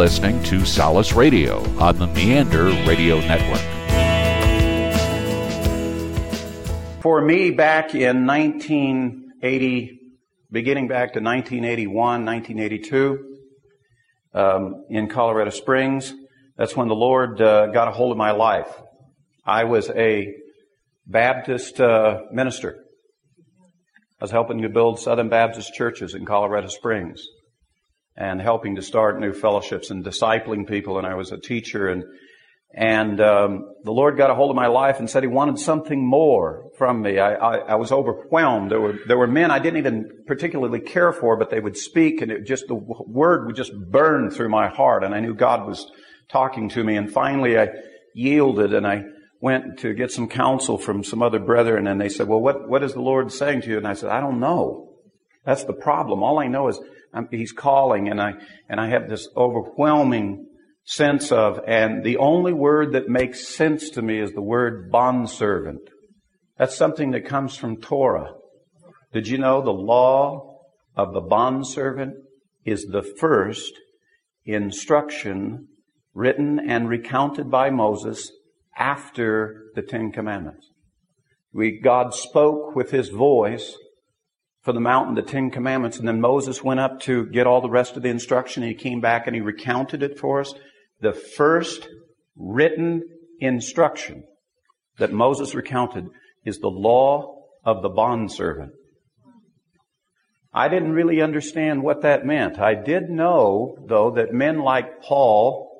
listening to Solace Radio on the Meander Radio Network. For me, back in 1980, beginning back to 1981, 1982, um, in Colorado Springs, that's when the Lord uh, got a hold of my life. I was a Baptist uh, minister. I was helping to build Southern Baptist churches in Colorado Springs and helping to start new fellowships and discipling people. And I was a teacher and and um, the Lord got a hold of my life and said He wanted something more from me. I, I, I, was overwhelmed. There were there were men I didn't even particularly care for, but they would speak, and it just the word would just burn through my heart, and I knew God was talking to me. And finally, I yielded, and I went to get some counsel from some other brethren, and they said, "Well, what what is the Lord saying to you?" And I said, "I don't know. That's the problem. All I know is I'm, He's calling, and I and I have this overwhelming." sense of, and the only word that makes sense to me is the word bondservant. That's something that comes from Torah. Did you know the law of the bondservant is the first instruction written and recounted by Moses after the Ten Commandments? We, God spoke with his voice for the mountain, the Ten Commandments, and then Moses went up to get all the rest of the instruction. And he came back and he recounted it for us the first written instruction that Moses recounted is the law of the bondservant. I didn't really understand what that meant. I did know, though, that men like Paul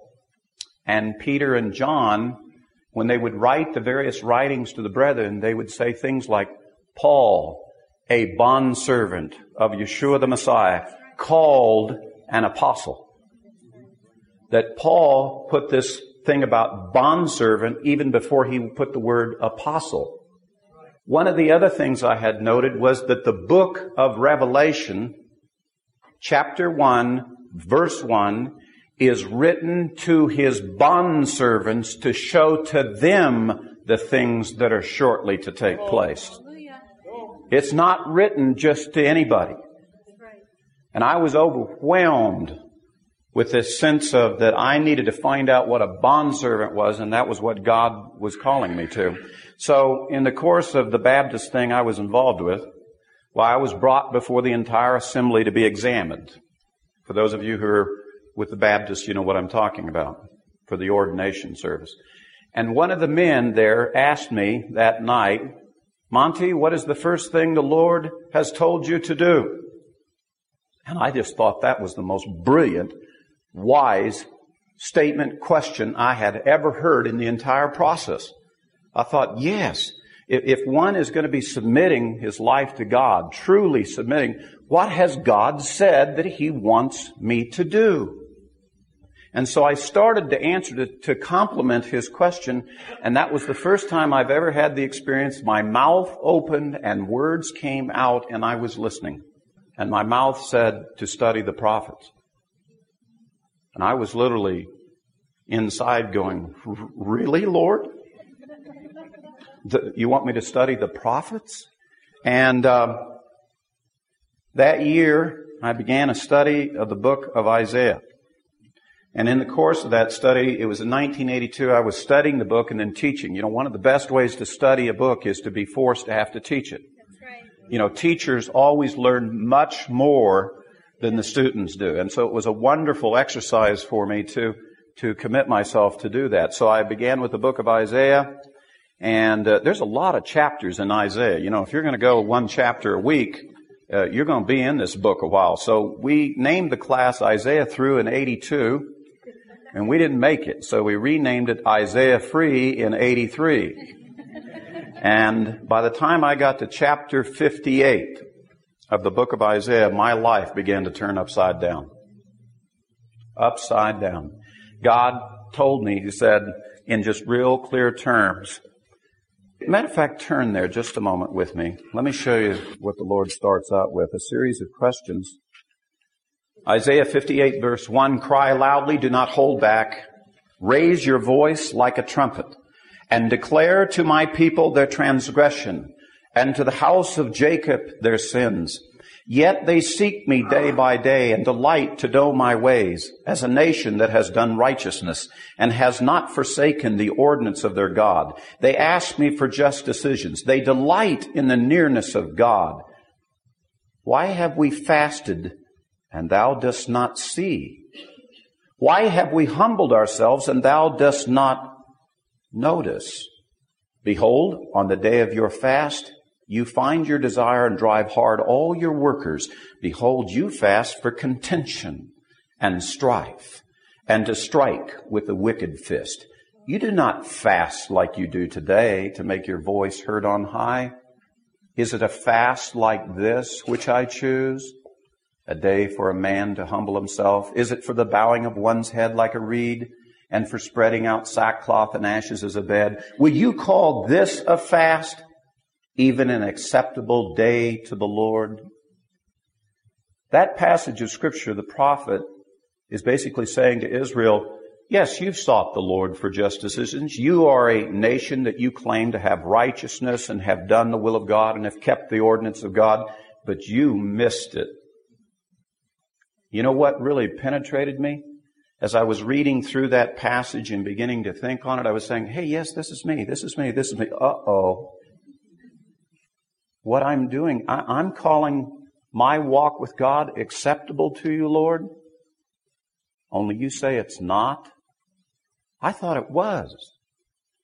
and Peter and John, when they would write the various writings to the brethren, they would say things like, Paul, a bondservant of Yeshua the Messiah, called an apostle that Paul put this thing about bondservant even before he put the word apostle. One of the other things I had noted was that the book of Revelation, chapter 1, verse 1, is written to his bondservants to show to them the things that are shortly to take oh, place. It's not written just to anybody. And I was overwhelmed with this sense of that I needed to find out what a bondservant was, and that was what God was calling me to. So, in the course of the Baptist thing I was involved with, well, I was brought before the entire assembly to be examined. For those of you who are with the Baptists, you know what I'm talking about for the ordination service. And one of the men there asked me that night, Monty, what is the first thing the Lord has told you to do? And I just thought that was the most brilliant wise statement, question I had ever heard in the entire process. I thought, yes, if one is going to be submitting his life to God, truly submitting, what has God said that he wants me to do? And so I started to answer to, to complement his question, and that was the first time I've ever had the experience. My mouth opened and words came out and I was listening. And my mouth said to study the prophets. And I was literally inside going, Really, Lord? The, you want me to study the prophets? And uh, that year, I began a study of the book of Isaiah. And in the course of that study, it was in 1982, I was studying the book and then teaching. You know, one of the best ways to study a book is to be forced to have to teach it. Right. You know, teachers always learn much more than the students do. And so it was a wonderful exercise for me to, to commit myself to do that. So I began with the book of Isaiah, and uh, there's a lot of chapters in Isaiah. You know, if you're going to go one chapter a week, uh, you're going to be in this book a while. So we named the class Isaiah through in 82, and we didn't make it. So we renamed it Isaiah Free in 83. And by the time I got to chapter 58, of the book of Isaiah, my life began to turn upside down. Upside down. God told me, He said, in just real clear terms, Matter of fact, turn there just a moment with me. Let me show you what the Lord starts out with. A series of questions. Isaiah 58 verse 1, cry loudly, do not hold back. Raise your voice like a trumpet and declare to my people their transgression and to the house of Jacob their sins. Yet they seek me day by day and delight to know my ways as a nation that has done righteousness and has not forsaken the ordinance of their God. They ask me for just decisions. They delight in the nearness of God. Why have we fasted and thou dost not see? Why have we humbled ourselves and thou dost not notice? Behold, on the day of your fast, you find your desire and drive hard all your workers. Behold, you fast for contention and strife and to strike with the wicked fist. You do not fast like you do today to make your voice heard on high. Is it a fast like this which I choose? A day for a man to humble himself? Is it for the bowing of one's head like a reed and for spreading out sackcloth and ashes as a bed? Will you call this a fast? even an acceptable day to the Lord. That passage of scripture, the prophet is basically saying to Israel, yes, you've sought the Lord for just decisions. You are a nation that you claim to have righteousness and have done the will of God and have kept the ordinance of God, but you missed it. You know what really penetrated me? As I was reading through that passage and beginning to think on it, I was saying, hey, yes, this is me, this is me, this is me. Uh-oh what I'm doing. I, am calling my walk with God acceptable to you, Lord. Only you say it's not. I thought it was.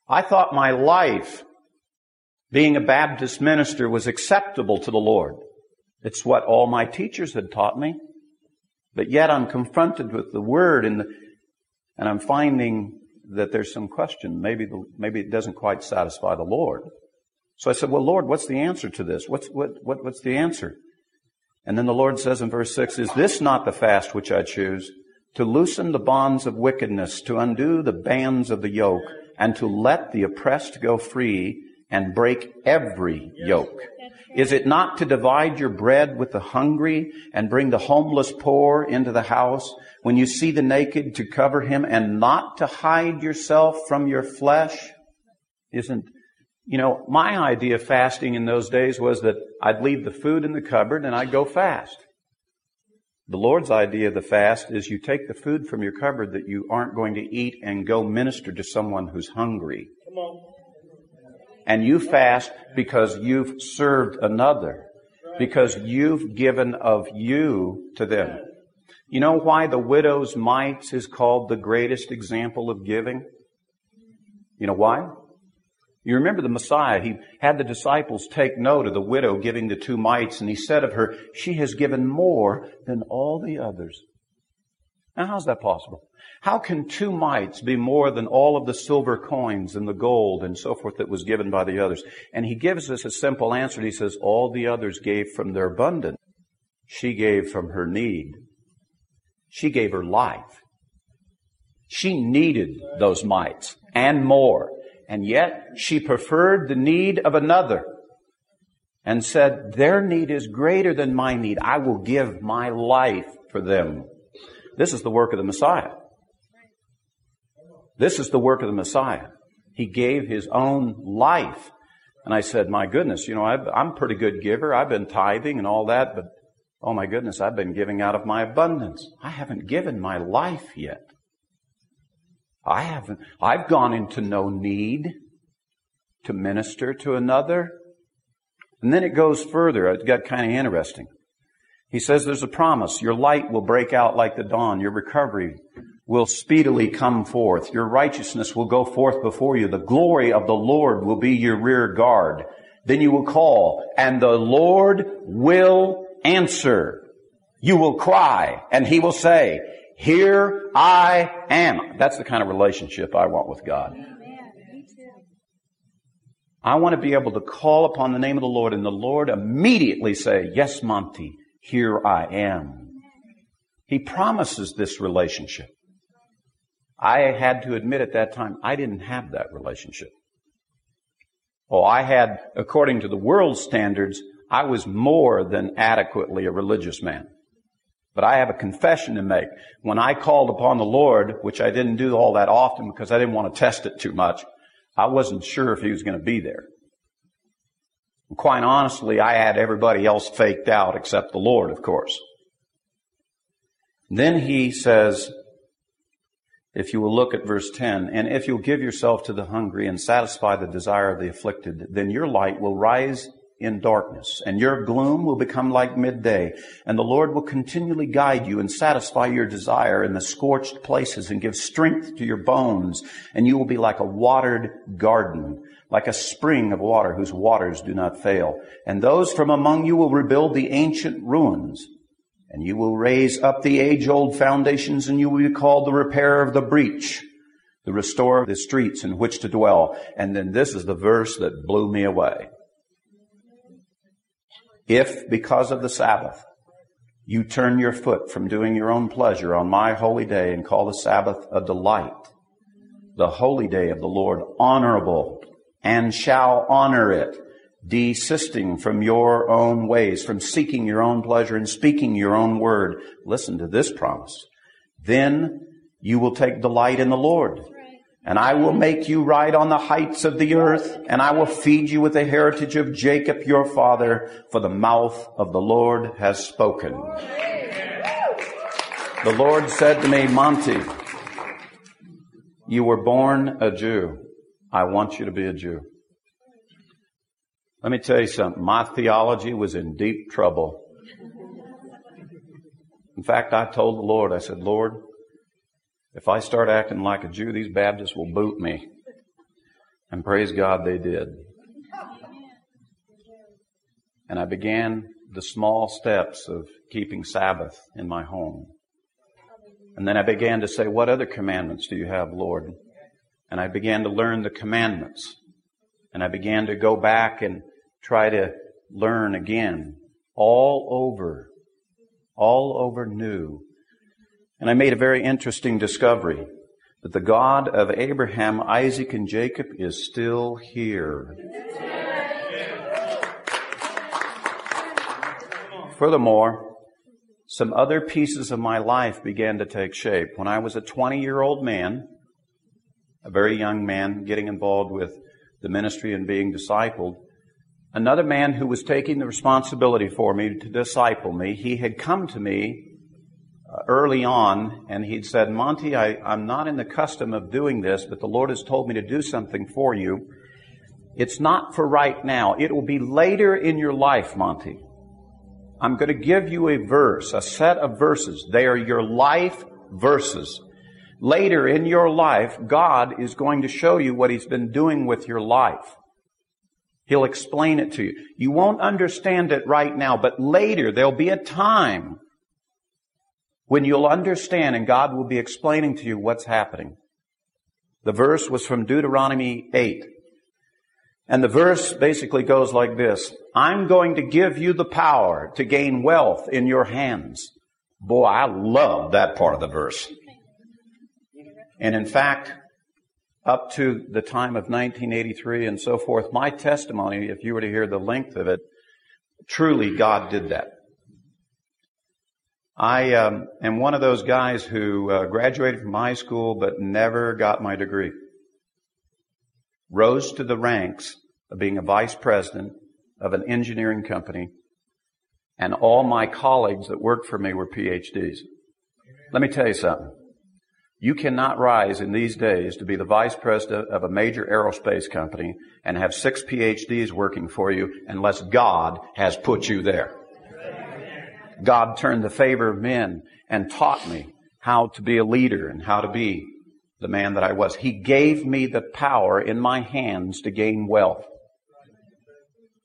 I thought my life, being a Baptist minister, was acceptable to the Lord. It's what all my teachers had taught me. But yet I'm confronted with the Word and, the, and I'm finding that there's some question. Maybe, the, maybe it doesn't quite satisfy the Lord. So I said, well, Lord, what's the answer to this? What's, what, what, what's the answer? And then the Lord says in verse 6, Is this not the fast which I choose? To loosen the bonds of wickedness, to undo the bands of the yoke, and to let the oppressed go free, and break every yoke. Is it not to divide your bread with the hungry, and bring the homeless poor into the house? When you see the naked, to cover him, and not to hide yourself from your flesh? Isn't you know, my idea of fasting in those days was that I'd leave the food in the cupboard and I'd go fast. The Lord's idea of the fast is you take the food from your cupboard that you aren't going to eat and go minister to someone who's hungry. And you fast because you've served another, because you've given of you to them. You know why the widow's mites is called the greatest example of giving? You know why? You remember the Messiah, he had the disciples take note of the widow giving the two mites, and he said of her, She has given more than all the others. Now, how's that possible? How can two mites be more than all of the silver coins and the gold and so forth that was given by the others? And he gives us a simple answer. He says, All the others gave from their abundance. She gave from her need. She gave her life. She needed those mites and more and yet she preferred the need of another and said, their need is greater than my need. I will give my life for them. This is the work of the Messiah. This is the work of the Messiah. He gave his own life. And I said, my goodness, you know, i am a pretty good giver. I've been tithing and all that, but oh my goodness, I've been giving out of my abundance. I haven't given my life yet. I haven't, I've gone into no need to minister to another. And then it goes further. It got kind of interesting. He says there's a promise. Your light will break out like the dawn. Your recovery will speedily come forth. Your righteousness will go forth before you. The glory of the Lord will be your rear guard. Then you will call and the Lord will answer. You will cry and he will say, here I am. That's the kind of relationship I want with God. I want to be able to call upon the name of the Lord and the Lord immediately say, yes, Monty, here I am. He promises this relationship. I had to admit at that time, I didn't have that relationship. Oh, I had, according to the world's standards, I was more than adequately a religious man. But I have a confession to make. When I called upon the Lord, which I didn't do all that often because I didn't want to test it too much, I wasn't sure if He was going to be there. Quite honestly, I had everybody else faked out except the Lord, of course. Then he says, if you will look at verse 10, and if you'll give yourself to the hungry and satisfy the desire of the afflicted, then your light will rise in darkness, and your gloom will become like midday, and the Lord will continually guide you and satisfy your desire in the scorched places and give strength to your bones, and you will be like a watered garden, like a spring of water whose waters do not fail. And those from among you will rebuild the ancient ruins, and you will raise up the age-old foundations, and you will be called the repairer of the breach, the restorer of the streets in which to dwell. And then this is the verse that blew me away. If, because of the Sabbath, you turn your foot from doing your own pleasure on my holy day and call the Sabbath a delight, the holy day of the Lord honorable, and shall honor it, desisting from your own ways, from seeking your own pleasure and speaking your own word. Listen to this promise. Then you will take delight in the Lord and I will make you ride on the heights of the earth, and I will feed you with the heritage of Jacob your father, for the mouth of the Lord has spoken. The Lord said to me, Monty, you were born a Jew. I want you to be a Jew. Let me tell you something. My theology was in deep trouble. In fact, I told the Lord, I said, Lord, if I start acting like a Jew, these Baptists will boot me. And praise God they did. And I began the small steps of keeping Sabbath in my home. And then I began to say, what other commandments do you have, Lord? And I began to learn the commandments. And I began to go back and try to learn again. All over. All over new. And I made a very interesting discovery that the God of Abraham, Isaac, and Jacob is still here. Furthermore, some other pieces of my life began to take shape. When I was a 20 year old man, a very young man getting involved with the ministry and being discipled, another man who was taking the responsibility for me to disciple me, he had come to me uh, early on, and he'd said, Monty, I, I'm not in the custom of doing this, but the Lord has told me to do something for you. It's not for right now. It will be later in your life, Monty. I'm going to give you a verse, a set of verses. They are your life verses. Later in your life, God is going to show you what He's been doing with your life. He'll explain it to you. You won't understand it right now, but later there'll be a time when you'll understand and God will be explaining to you what's happening. The verse was from Deuteronomy 8. And the verse basically goes like this. I'm going to give you the power to gain wealth in your hands. Boy, I love that part of the verse. And in fact, up to the time of 1983 and so forth, my testimony, if you were to hear the length of it, truly God did that. I um, am one of those guys who uh, graduated from high school but never got my degree. Rose to the ranks of being a vice president of an engineering company, and all my colleagues that worked for me were PhDs. Let me tell you something. You cannot rise in these days to be the vice president of a major aerospace company and have six PhDs working for you unless God has put you there. God turned the favor of men and taught me how to be a leader and how to be the man that I was. He gave me the power in my hands to gain wealth.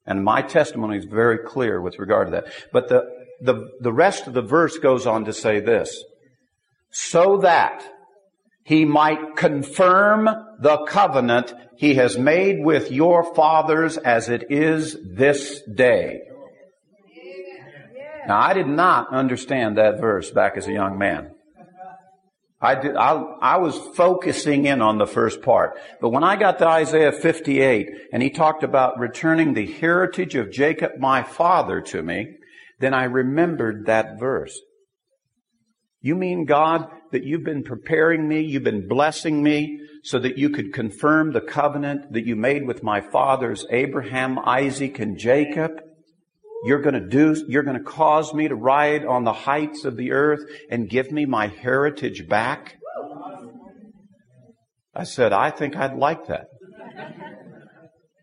And my testimony is very clear with regard to that. But the, the, the rest of the verse goes on to say this. So that he might confirm the covenant he has made with your fathers as it is this day. Now, I did not understand that verse back as a young man. I did, I, I was focusing in on the first part. But when I got to Isaiah 58 and he talked about returning the heritage of Jacob my father to me, then I remembered that verse. You mean, God, that you've been preparing me, you've been blessing me so that you could confirm the covenant that you made with my fathers, Abraham, Isaac, and Jacob? You're gonna do, you're gonna cause me to ride on the heights of the earth and give me my heritage back? I said, I think I'd like that.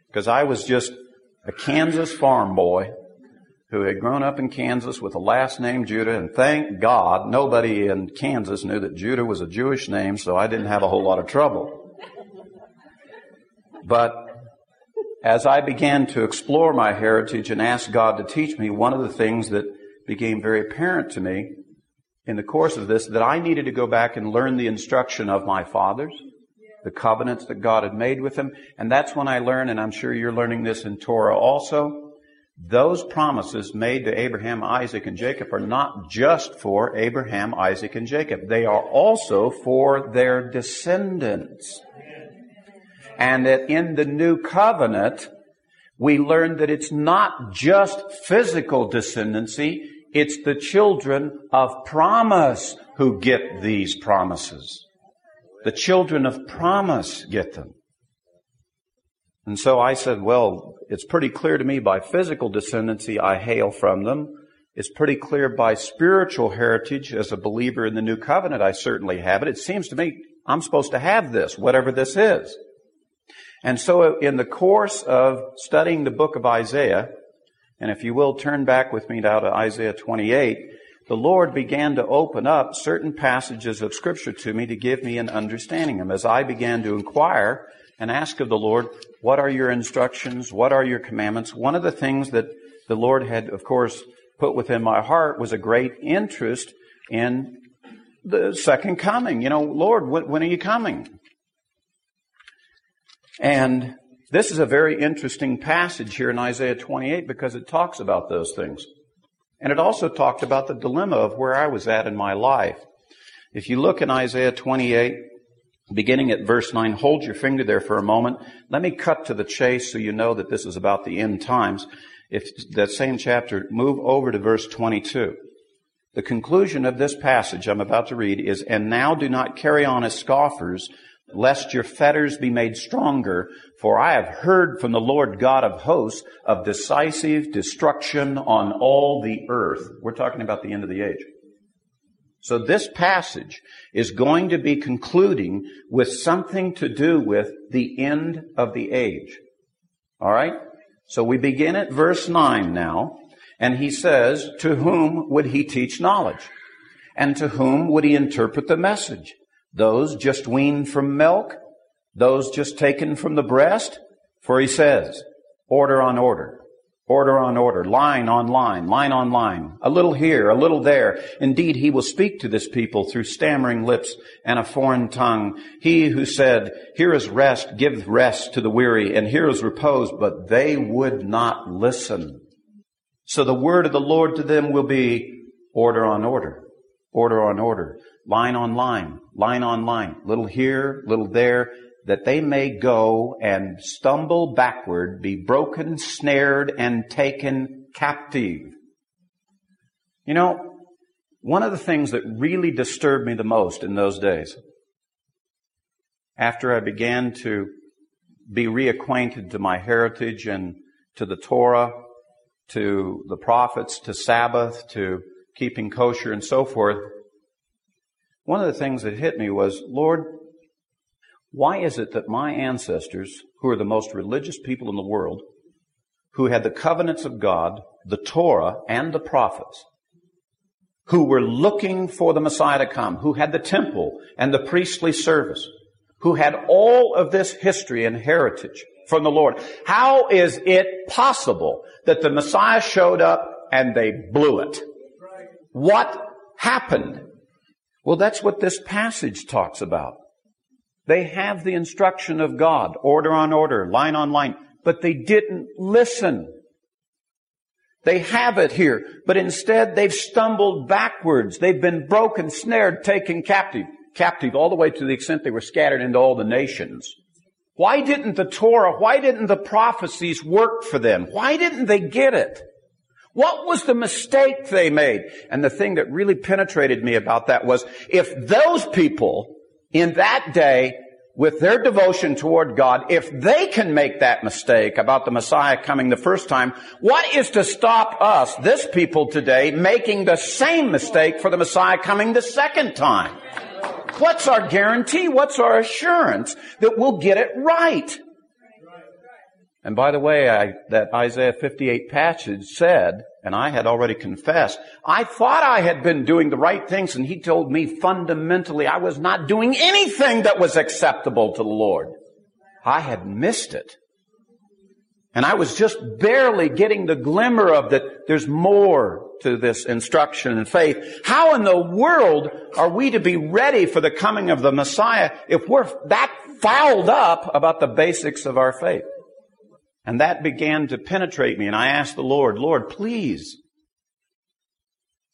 Because I was just a Kansas farm boy who had grown up in Kansas with a last name Judah, and thank God nobody in Kansas knew that Judah was a Jewish name, so I didn't have a whole lot of trouble. But as I began to explore my heritage and ask God to teach me, one of the things that became very apparent to me in the course of this that I needed to go back and learn the instruction of my fathers, the covenants that God had made with them, and that's when I learned, and I'm sure you're learning this in Torah also, those promises made to Abraham, Isaac, and Jacob are not just for Abraham, Isaac, and Jacob. They are also for their descendants. And that in the new covenant, we learn that it's not just physical descendancy, it's the children of promise who get these promises. The children of promise get them. And so I said, well, it's pretty clear to me by physical descendancy I hail from them. It's pretty clear by spiritual heritage as a believer in the new covenant I certainly have it. It seems to me I'm supposed to have this, whatever this is. And so in the course of studying the book of Isaiah, and if you will turn back with me now to Isaiah 28, the Lord began to open up certain passages of scripture to me to give me an understanding. And as I began to inquire and ask of the Lord, what are your instructions? What are your commandments? One of the things that the Lord had, of course, put within my heart was a great interest in the second coming. You know, Lord, when are you coming? And this is a very interesting passage here in Isaiah 28 because it talks about those things. And it also talked about the dilemma of where I was at in my life. If you look in Isaiah 28, beginning at verse 9. Hold your finger there for a moment. Let me cut to the chase so you know that this is about the end times. If that same chapter, move over to verse 22. The conclusion of this passage I'm about to read is, And now do not carry on as scoffers, lest your fetters be made stronger, for I have heard from the Lord God of hosts of decisive destruction on all the earth. We're talking about the end of the age. So this passage is going to be concluding with something to do with the end of the age. Alright? So we begin at verse 9 now, and he says, to whom would he teach knowledge? And to whom would he interpret the message? Those just weaned from milk? Those just taken from the breast? For he says, order on order. Order on order, line on line, line on line, a little here, a little there. Indeed, he will speak to this people through stammering lips and a foreign tongue. He who said, here is rest, give rest to the weary, and here is repose, but they would not listen. So the word of the Lord to them will be order on order, order on order, line on line, line on line, little here, little there, that they may go and stumble backward, be broken, snared, and taken captive. You know, one of the things that really disturbed me the most in those days, after I began to be reacquainted to my heritage and to the Torah, to the prophets, to Sabbath, to keeping kosher and so forth, one of the things that hit me was, Lord, why is it that my ancestors, who are the most religious people in the world, who had the covenants of God, the Torah, and the prophets, who were looking for the Messiah to come, who had the temple and the priestly service, who had all of this history and heritage from the Lord. How is it possible that the Messiah showed up and they blew it? What happened? Well, that's what this passage talks about. They have the instruction of God, order on order, line on line, but they didn't listen. They have it here, but instead they've stumbled backwards. They've been broken, snared, taken captive, captive all the way to the extent they were scattered into all the nations. Why didn't the Torah, why didn't the prophecies work for them? Why didn't they get it? What was the mistake they made? And the thing that really penetrated me about that was if those people in that day with their devotion toward God, if they can make that mistake about the Messiah coming the first time, what is to stop us, this people today, making the same mistake for the Messiah coming the second time? What's our guarantee? What's our assurance that we'll get it right? And by the way, I, that Isaiah 58 passage said, and I had already confessed, I thought I had been doing the right things and he told me fundamentally I was not doing anything that was acceptable to the Lord. I had missed it. And I was just barely getting the glimmer of that there's more to this instruction and faith. How in the world are we to be ready for the coming of the Messiah if we're that fouled up about the basics of our faith? And that began to penetrate me. And I asked the Lord, Lord, please,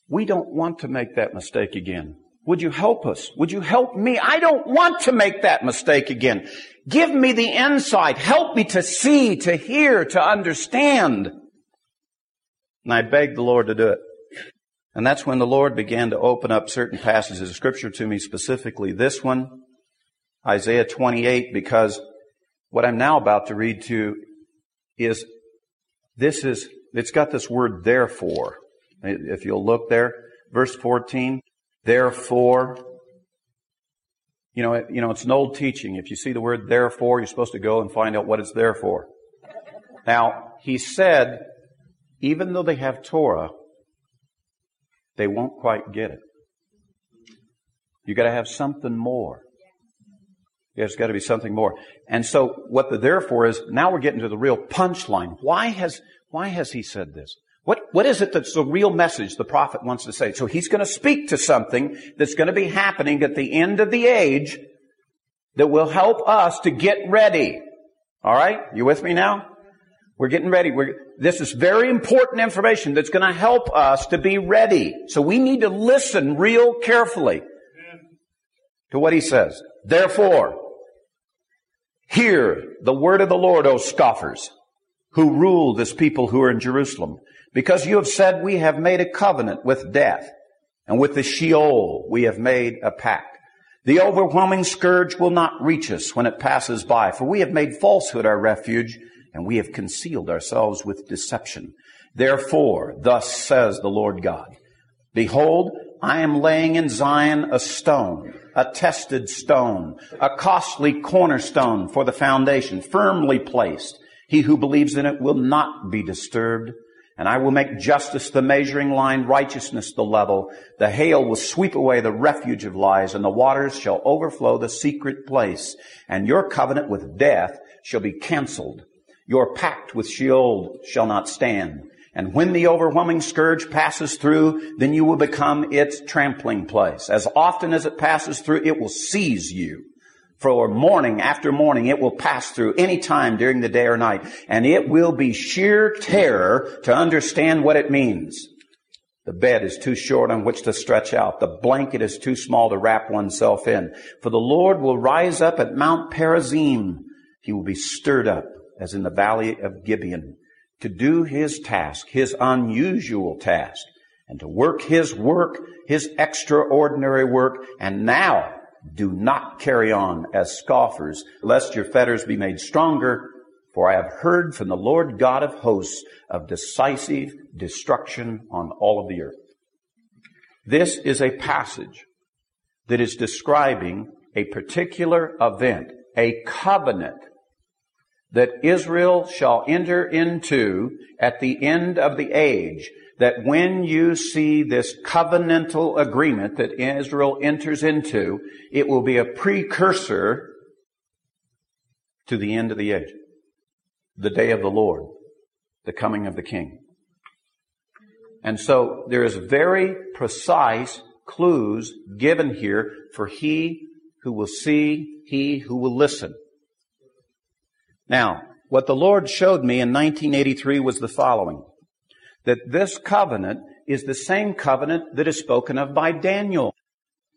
we don't want to make that mistake again. Would you help us? Would you help me? I don't want to make that mistake again. Give me the insight. Help me to see, to hear, to understand. And I begged the Lord to do it. And that's when the Lord began to open up certain passages of scripture to me, specifically this one, Isaiah 28, because what I'm now about to read to is this is, it's got this word therefore. If you'll look there, verse 14, therefore, you know, you know, it's an old teaching. If you see the word therefore, you're supposed to go and find out what it's there for. Now, he said, even though they have Torah, they won't quite get it. You gotta have something more. There's got to be something more. And so what the therefore is, now we're getting to the real punchline. Why has, why has he said this? What, what is it that's the real message the prophet wants to say? So he's going to speak to something that's going to be happening at the end of the age that will help us to get ready. All right? You with me now? We're getting ready. We're, this is very important information that's going to help us to be ready. So we need to listen real carefully to what he says. Therefore, Hear the word of the Lord, O scoffers, who rule this people who are in Jerusalem. Because you have said, we have made a covenant with death, and with the Sheol we have made a pact. The overwhelming scourge will not reach us when it passes by, for we have made falsehood our refuge, and we have concealed ourselves with deception. Therefore, thus says the Lord God, Behold, I am laying in Zion a stone, a tested stone, a costly cornerstone for the foundation, firmly placed. He who believes in it will not be disturbed. And I will make justice the measuring line, righteousness the level. The hail will sweep away the refuge of lies, and the waters shall overflow the secret place. And your covenant with death shall be canceled. Your pact with Sheol shall not stand. And when the overwhelming scourge passes through, then you will become its trampling place. As often as it passes through, it will seize you. For morning after morning, it will pass through any time during the day or night. And it will be sheer terror to understand what it means. The bed is too short on which to stretch out. The blanket is too small to wrap oneself in. For the Lord will rise up at Mount Perazim. He will be stirred up as in the valley of Gibeon to do his task, his unusual task, and to work his work, his extraordinary work, and now do not carry on as scoffers, lest your fetters be made stronger, for I have heard from the Lord God of hosts of decisive destruction on all of the earth. This is a passage that is describing a particular event, a covenant that Israel shall enter into at the end of the age, that when you see this covenantal agreement that Israel enters into, it will be a precursor to the end of the age, the day of the Lord, the coming of the King. And so there is very precise clues given here for he who will see, he who will listen. Now, what the Lord showed me in 1983 was the following. That this covenant is the same covenant that is spoken of by Daniel.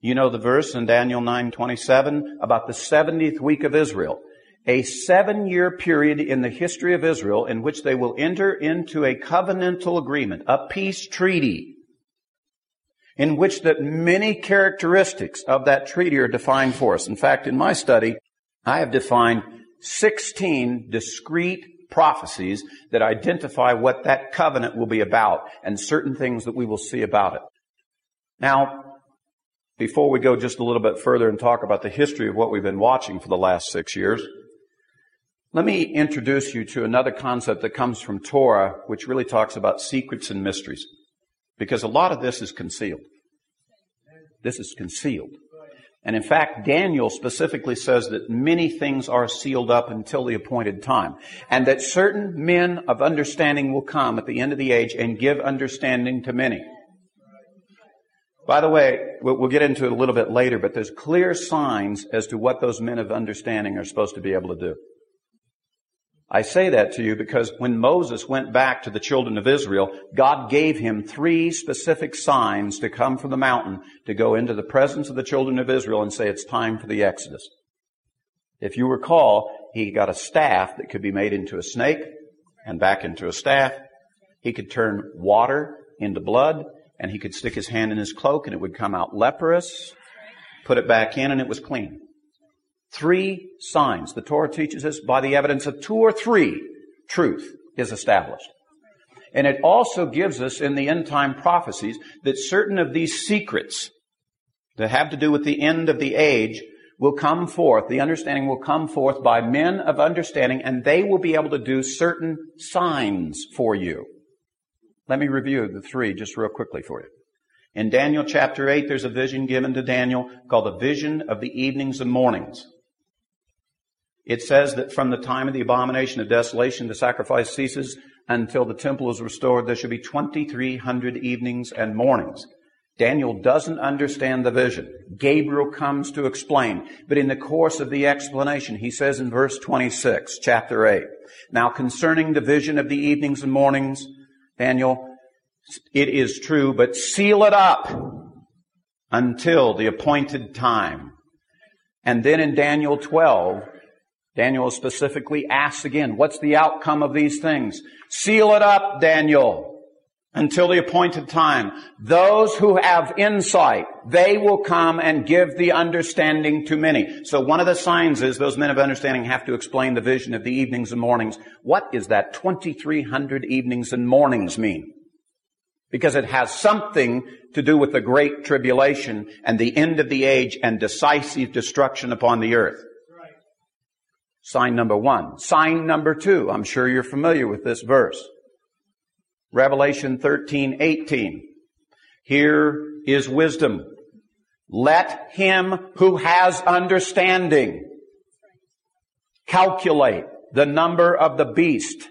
You know the verse in Daniel 9:27 about the 70th week of Israel. a seven year period in the history of Israel in which they will enter into a covenantal agreement, a peace treaty, in which that many characteristics of that treaty are defined for us. In fact, in my study, I have defined 16 discrete prophecies that identify what that covenant will be about and certain things that we will see about it. Now, before we go just a little bit further and talk about the history of what we've been watching for the last six years, let me introduce you to another concept that comes from Torah, which really talks about secrets and mysteries. Because a lot of this is concealed. This is concealed. And in fact, Daniel specifically says that many things are sealed up until the appointed time. And that certain men of understanding will come at the end of the age and give understanding to many. By the way, we'll get into it a little bit later, but there's clear signs as to what those men of understanding are supposed to be able to do. I say that to you because when Moses went back to the children of Israel, God gave him three specific signs to come from the mountain to go into the presence of the children of Israel and say it's time for the Exodus. If you recall, he got a staff that could be made into a snake and back into a staff. He could turn water into blood and he could stick his hand in his cloak and it would come out leprous, put it back in and it was clean. Three signs. The Torah teaches us by the evidence of two or three, truth is established. And it also gives us in the end time prophecies that certain of these secrets that have to do with the end of the age will come forth, the understanding will come forth by men of understanding, and they will be able to do certain signs for you. Let me review the three just real quickly for you. In Daniel chapter 8, there's a vision given to Daniel called the vision of the evenings and mornings. It says that from the time of the abomination of desolation, the sacrifice ceases until the temple is restored. There should be 2,300 evenings and mornings. Daniel doesn't understand the vision. Gabriel comes to explain. But in the course of the explanation, he says in verse 26, chapter 8, Now concerning the vision of the evenings and mornings, Daniel, it is true, but seal it up until the appointed time. And then in Daniel 12, Daniel specifically asks again, what's the outcome of these things? Seal it up, Daniel, until the appointed time. Those who have insight, they will come and give the understanding to many. So one of the signs is those men of understanding have to explain the vision of the evenings and mornings. What is that 2300 evenings and mornings mean? Because it has something to do with the great tribulation and the end of the age and decisive destruction upon the earth. Sign number one. Sign number two. I'm sure you're familiar with this verse. Revelation 13, 18. Here is wisdom. Let him who has understanding calculate the number of the beast.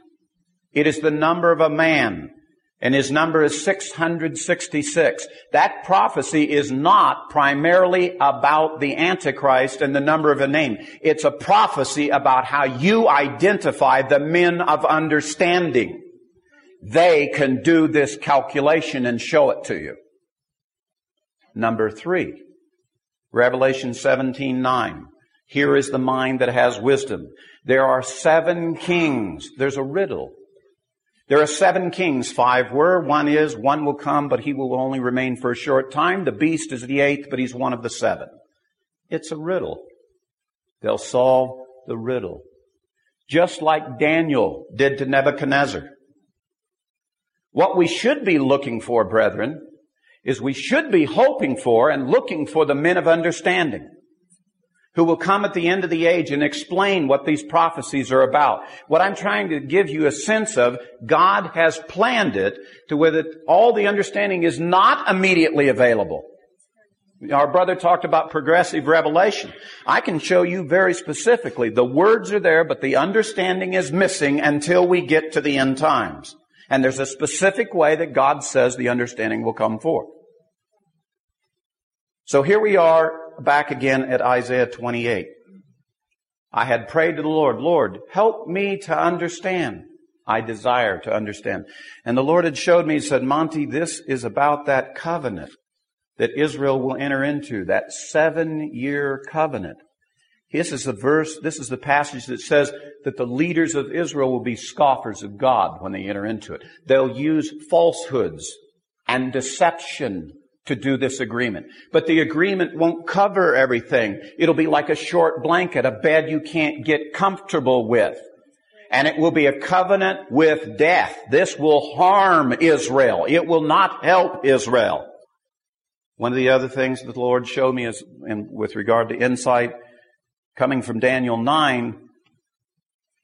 It is the number of a man and his number is 666. That prophecy is not primarily about the Antichrist and the number of a name. It's a prophecy about how you identify the men of understanding. They can do this calculation and show it to you. Number three, Revelation 17, 9. Here is the mind that has wisdom. There are seven kings. There's a riddle. There are seven kings. Five were. One is. One will come, but he will only remain for a short time. The beast is the eighth, but he's one of the seven. It's a riddle. They'll solve the riddle. Just like Daniel did to Nebuchadnezzar. What we should be looking for, brethren, is we should be hoping for and looking for the men of understanding who will come at the end of the age and explain what these prophecies are about. What I'm trying to give you a sense of, God has planned it to where that all the understanding is not immediately available. Our brother talked about progressive revelation. I can show you very specifically. The words are there, but the understanding is missing until we get to the end times. And there's a specific way that God says the understanding will come forth. So here we are back again at Isaiah 28. I had prayed to the Lord, Lord, help me to understand. I desire to understand. And the Lord had showed me, He said, Monty, this is about that covenant that Israel will enter into, that seven year covenant. This is the verse, this is the passage that says that the leaders of Israel will be scoffers of God when they enter into it. They'll use falsehoods and deception to do this agreement. But the agreement won't cover everything. It'll be like a short blanket, a bed you can't get comfortable with. And it will be a covenant with death. This will harm Israel. It will not help Israel. One of the other things that the Lord showed me is, in, with regard to insight, coming from Daniel 9,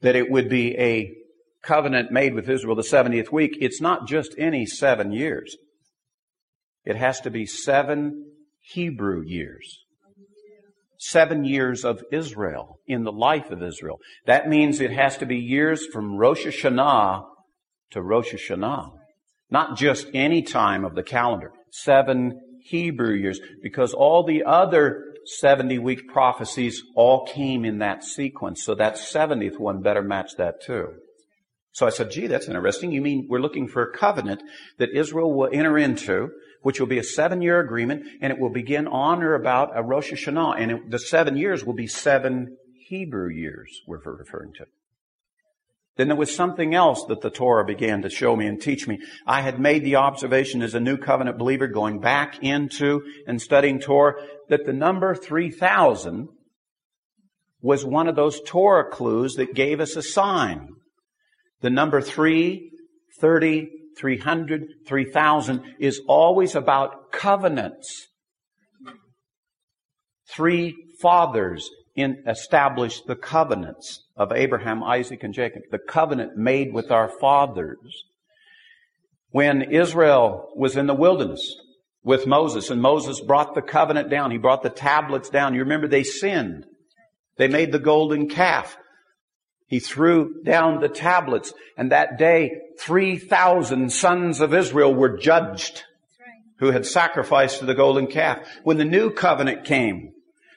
that it would be a covenant made with Israel the 70th week. It's not just any seven years. It has to be seven Hebrew years. Seven years of Israel in the life of Israel. That means it has to be years from Rosh Hashanah to Rosh Hashanah. Not just any time of the calendar. Seven Hebrew years. Because all the other 70 week prophecies all came in that sequence. So that 70th one better match that too. So I said, gee, that's interesting. You mean we're looking for a covenant that Israel will enter into, which will be a seven year agreement, and it will begin on or about a Rosh Hashanah, and it, the seven years will be seven Hebrew years we're referring to. Then there was something else that the Torah began to show me and teach me. I had made the observation as a new covenant believer going back into and studying Torah that the number 3000 was one of those Torah clues that gave us a sign. The number 3, 30, 300, 3000 is always about covenants. Three fathers in, established the covenants of Abraham, Isaac, and Jacob. The covenant made with our fathers. When Israel was in the wilderness with Moses and Moses brought the covenant down, he brought the tablets down. You remember they sinned. They made the golden calf. He threw down the tablets and that day 3,000 sons of Israel were judged who had sacrificed to the golden calf. When the new covenant came,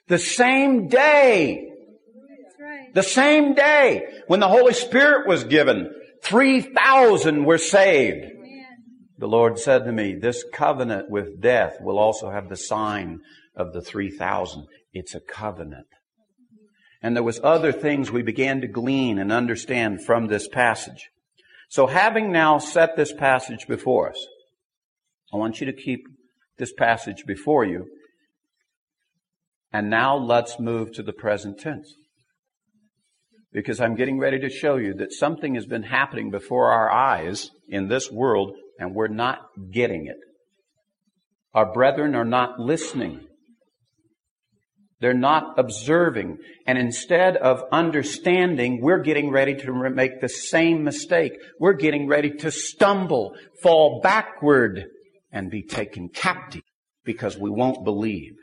the same day, the same day when the Holy Spirit was given, 3,000 were saved. The Lord said to me, this covenant with death will also have the sign of the 3,000. It's a covenant. And there was other things we began to glean and understand from this passage. So having now set this passage before us, I want you to keep this passage before you. And now let's move to the present tense. Because I'm getting ready to show you that something has been happening before our eyes in this world and we're not getting it. Our brethren are not listening. They're not observing. And instead of understanding, we're getting ready to make the same mistake. We're getting ready to stumble, fall backward, and be taken captive because we won't believe.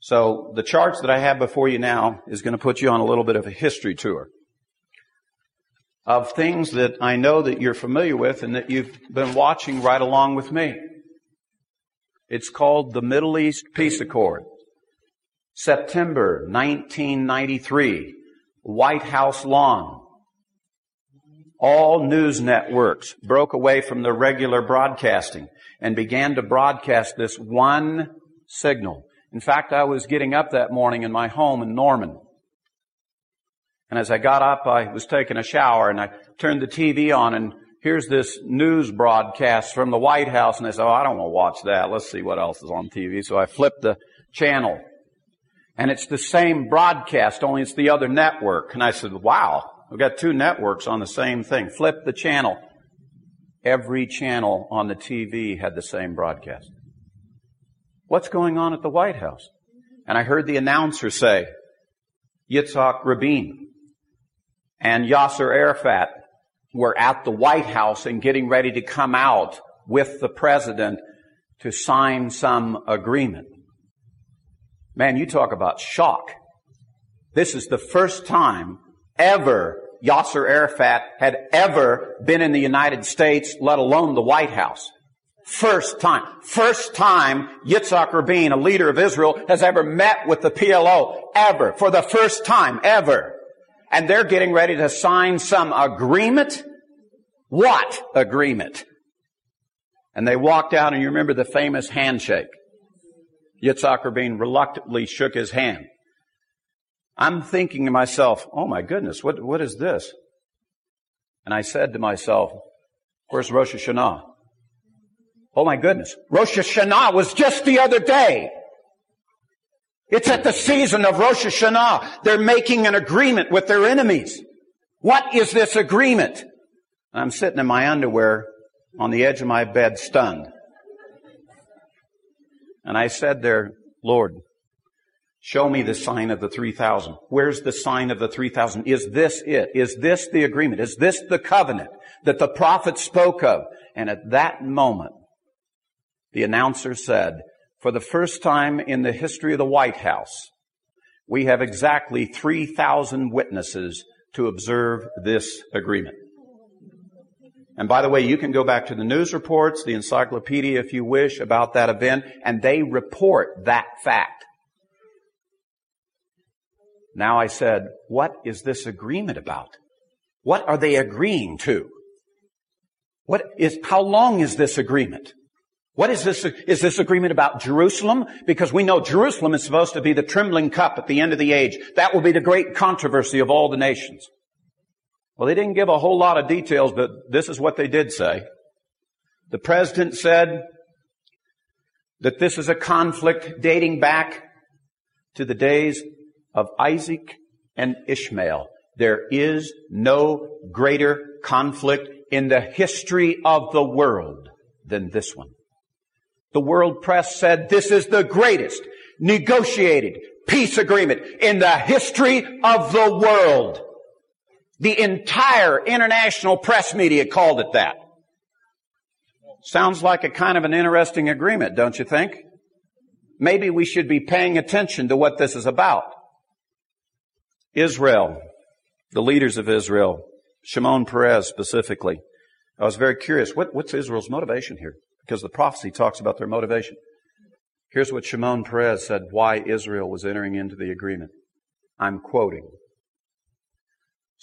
So the charts that I have before you now is going to put you on a little bit of a history tour of things that I know that you're familiar with and that you've been watching right along with me. It's called the Middle East Peace Accord. September 1993, White House lawn. All news networks broke away from the regular broadcasting and began to broadcast this one signal. In fact, I was getting up that morning in my home in Norman. And as I got up, I was taking a shower and I turned the TV on and here's this news broadcast from the White House. And I said, oh, I don't want to watch that. Let's see what else is on TV. So I flipped the channel and it's the same broadcast, only it's the other network. And I said, wow, we've got two networks on the same thing. Flip the channel. Every channel on the TV had the same broadcast. What's going on at the White House? And I heard the announcer say, Yitzhak Rabin and Yasser Arafat were at the White House and getting ready to come out with the president to sign some agreement. Man, you talk about shock. This is the first time ever Yasser Arafat had ever been in the United States, let alone the White House. First time. First time Yitzhak Rabin, a leader of Israel, has ever met with the PLO. Ever. For the first time. Ever and they're getting ready to sign some agreement. What agreement? And they walked out and you remember the famous handshake. Yitzhak Rabin reluctantly shook his hand. I'm thinking to myself, oh my goodness, what, what is this? And I said to myself, where's Rosh Hashanah? Oh my goodness. Rosh Hashanah was just the other day. It's at the season of Rosh Hashanah. They're making an agreement with their enemies. What is this agreement? I'm sitting in my underwear on the edge of my bed, stunned. And I said there, Lord, show me the sign of the 3,000. Where's the sign of the 3,000? Is this it? Is this the agreement? Is this the covenant that the prophet spoke of? And at that moment, the announcer said, for the first time in the history of the White House, we have exactly 3,000 witnesses to observe this agreement. And by the way, you can go back to the news reports, the encyclopedia if you wish about that event, and they report that fact. Now I said, what is this agreement about? What are they agreeing to? What is, how long is this agreement? What is this? Is this agreement about Jerusalem? Because we know Jerusalem is supposed to be the trembling cup at the end of the age. That will be the great controversy of all the nations. Well, they didn't give a whole lot of details, but this is what they did say. The president said that this is a conflict dating back to the days of Isaac and Ishmael. There is no greater conflict in the history of the world than this one. The world press said this is the greatest negotiated peace agreement in the history of the world. The entire international press media called it that. Sounds like a kind of an interesting agreement, don't you think? Maybe we should be paying attention to what this is about. Israel, the leaders of Israel, Shimon Peres specifically. I was very curious. What, what's Israel's motivation here? Because the prophecy talks about their motivation. Here's what Shimon Peres said why Israel was entering into the agreement. I'm quoting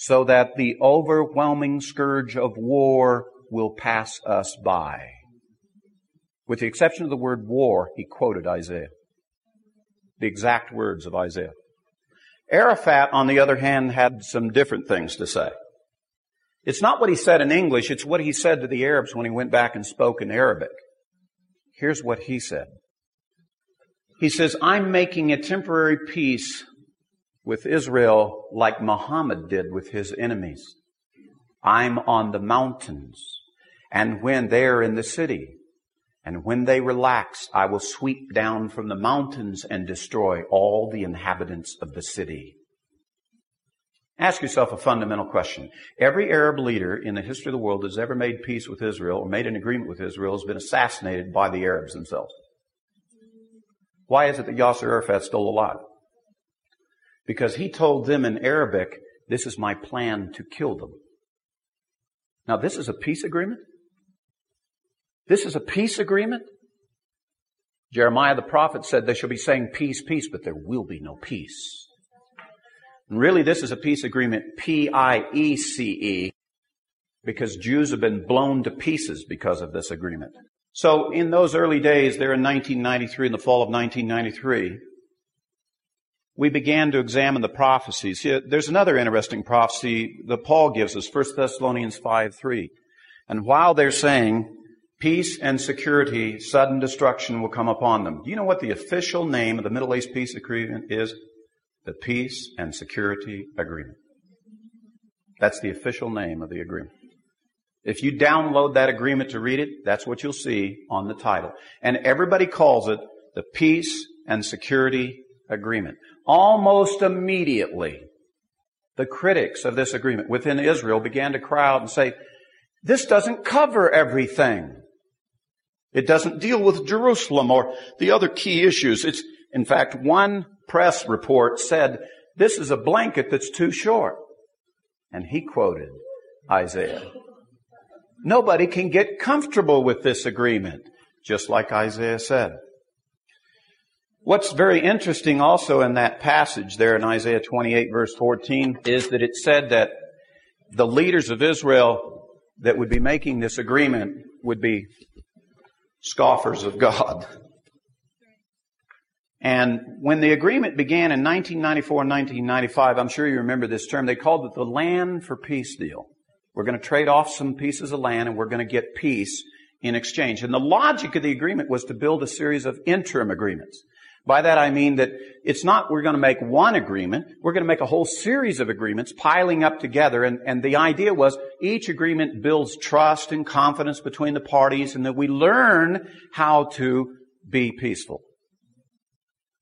so that the overwhelming scourge of war will pass us by. With the exception of the word war, he quoted Isaiah. The exact words of Isaiah. Arafat, on the other hand, had some different things to say. It's not what he said in English, it's what he said to the Arabs when he went back and spoke in Arabic. Here's what he said. He says, I'm making a temporary peace with Israel like Muhammad did with his enemies. I'm on the mountains, and when they're in the city, and when they relax, I will sweep down from the mountains and destroy all the inhabitants of the city. Ask yourself a fundamental question. Every Arab leader in the history of the world that's ever made peace with Israel or made an agreement with Israel has been assassinated by the Arabs themselves. Why is it that Yasser Arafat's still alive? because he told them in Arabic, this is my plan to kill them. Now this is a peace agreement? This is a peace agreement? Jeremiah the prophet said they shall be saying peace, peace, but there will be no peace. And really this is a peace agreement, P-I-E-C-E, because Jews have been blown to pieces because of this agreement. So in those early days, there in 1993, in the fall of 1993, we began to examine the prophecies. Here, There's another interesting prophecy that Paul gives us, 1 Thessalonians 5 3. And while they're saying peace and security, sudden destruction will come upon them. Do you know what the official name of the Middle East Peace Agreement is? The Peace and Security Agreement. That's the official name of the agreement. If you download that agreement to read it, that's what you'll see on the title. And everybody calls it the Peace and Security Agreement. Almost immediately, the critics of this agreement within Israel began to cry out and say, this doesn't cover everything. It doesn't deal with Jerusalem or the other key issues. It's, in fact, one press report said, this is a blanket that's too short. And he quoted Isaiah. Nobody can get comfortable with this agreement, just like Isaiah said. What's very interesting also in that passage there in Isaiah 28 verse 14 is that it said that the leaders of Israel that would be making this agreement would be scoffers of God. And when the agreement began in 1994 and 1995, I'm sure you remember this term, they called it the land for peace deal. We're going to trade off some pieces of land and we're going to get peace in exchange. And the logic of the agreement was to build a series of interim agreements. By that I mean that it's not we're going to make one agreement, we're going to make a whole series of agreements piling up together and, and the idea was each agreement builds trust and confidence between the parties and that we learn how to be peaceful.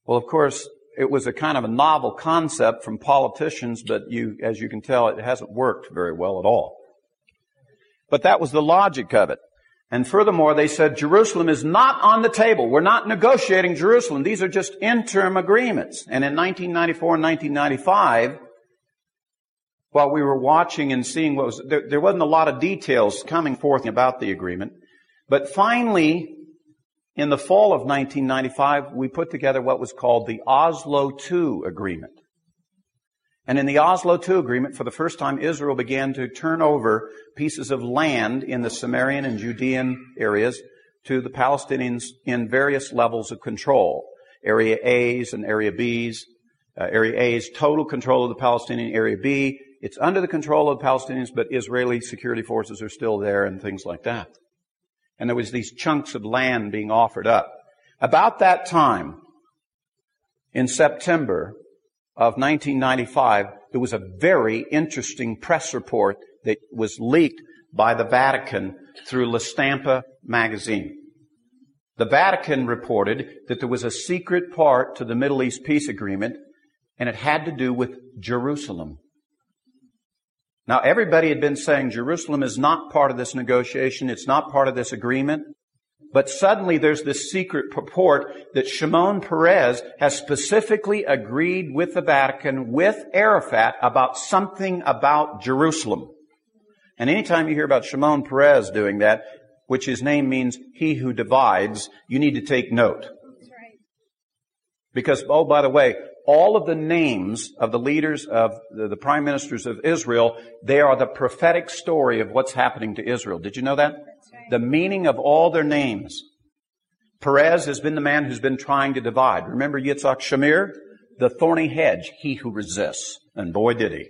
Well, of course, it was a kind of a novel concept from politicians, but you, as you can tell, it hasn't worked very well at all. But that was the logic of it. And furthermore, they said Jerusalem is not on the table. We're not negotiating Jerusalem. These are just interim agreements. And in 1994 and 1995, while we were watching and seeing what was, there, there wasn't a lot of details coming forth about the agreement. But finally, in the fall of 1995, we put together what was called the Oslo II Agreement. And in the Oslo II Agreement, for the first time, Israel began to turn over pieces of land in the Samarian and Judean areas to the Palestinians in various levels of control. Area A's and Area B's. Uh, area A's total control of the Palestinian. Area B, it's under the control of the Palestinians, but Israeli security forces are still there and things like that and there was these chunks of land being offered up. About that time, in September of 1995, there was a very interesting press report that was leaked by the Vatican through La Stampa magazine. The Vatican reported that there was a secret part to the Middle East peace agreement, and it had to do with Jerusalem. Now, everybody had been saying Jerusalem is not part of this negotiation. It's not part of this agreement. But suddenly there's this secret purport that Shimon Peres has specifically agreed with the Vatican, with Arafat, about something about Jerusalem. And anytime you hear about Shimon Peres doing that, which his name means he who divides, you need to take note. Because, oh, by the way, all of the names of the leaders of the, the, prime ministers of Israel, they are the prophetic story of what's happening to Israel. Did you know that? Right. The meaning of all their names. Peres has been the man who's been trying to divide. Remember Yitzhak Shamir? The thorny hedge, he who resists. And boy did he.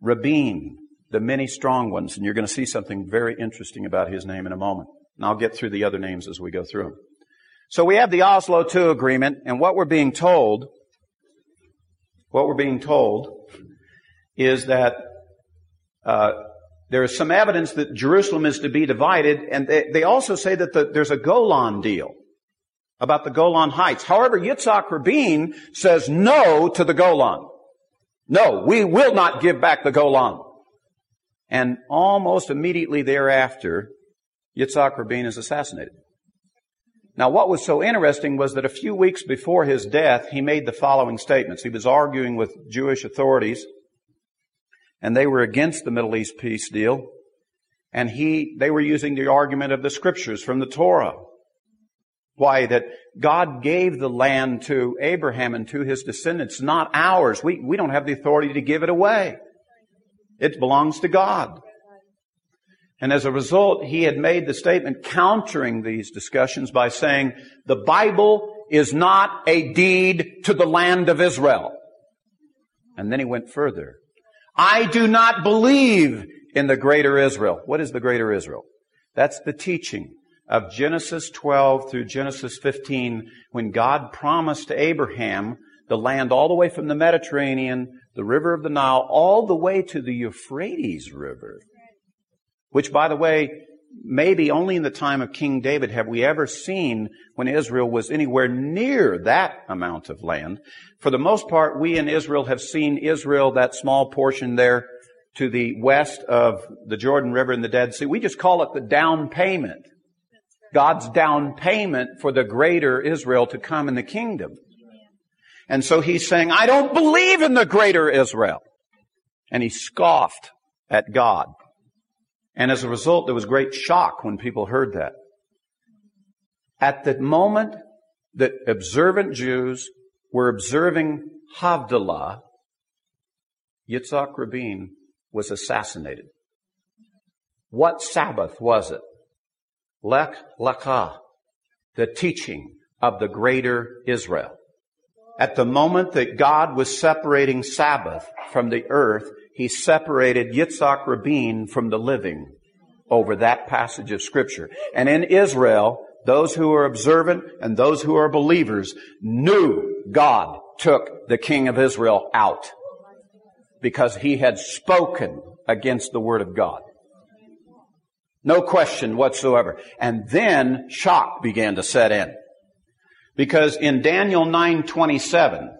Rabin, the many strong ones. And you're going to see something very interesting about his name in a moment. And I'll get through the other names as we go through them. So we have the Oslo II agreement, and what we're being told, what we're being told is that uh, there is some evidence that Jerusalem is to be divided, and they, they also say that the, there's a Golan deal about the Golan Heights. However, Yitzhak Rabin says no to the Golan. No, we will not give back the Golan. And almost immediately thereafter, Yitzhak Rabin is assassinated. Now, what was so interesting was that a few weeks before his death, he made the following statements. He was arguing with Jewish authorities, and they were against the Middle East peace deal, and he, they were using the argument of the scriptures from the Torah. Why? That God gave the land to Abraham and to his descendants, not ours. We, we don't have the authority to give it away. It belongs to God. And as a result, he had made the statement countering these discussions by saying, the Bible is not a deed to the land of Israel. And then he went further. I do not believe in the greater Israel. What is the greater Israel? That's the teaching of Genesis 12 through Genesis 15 when God promised Abraham the land all the way from the Mediterranean, the river of the Nile, all the way to the Euphrates River. Which, by the way, maybe only in the time of King David have we ever seen when Israel was anywhere near that amount of land. For the most part, we in Israel have seen Israel, that small portion there to the west of the Jordan River and the Dead Sea. We just call it the down payment. God's down payment for the greater Israel to come in the kingdom. And so he's saying, I don't believe in the greater Israel. And he scoffed at God. And as a result, there was great shock when people heard that. At the moment that observant Jews were observing Havdalah, Yitzhak Rabin was assassinated. What Sabbath was it? Lech Lecha, the teaching of the greater Israel. At the moment that God was separating Sabbath from the earth, he separated Yitzhak Rabin from the living over that passage of scripture. And in Israel, those who are observant and those who are believers knew God took the king of Israel out because he had spoken against the word of God. No question whatsoever. And then shock began to set in. Because in Daniel 9:27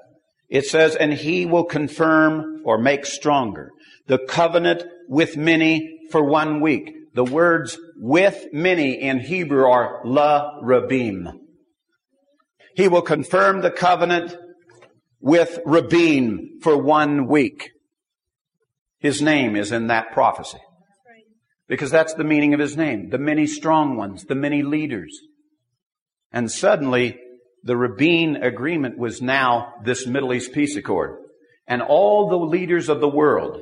it says and he will confirm or make stronger the covenant with many for one week. The words with many in Hebrew are la rabim. He will confirm the covenant with Rabin for one week. His name is in that prophecy. Because that's the meaning of his name. The many strong ones, the many leaders. And suddenly, the Rabin agreement was now this Middle East peace accord. And all the leaders of the world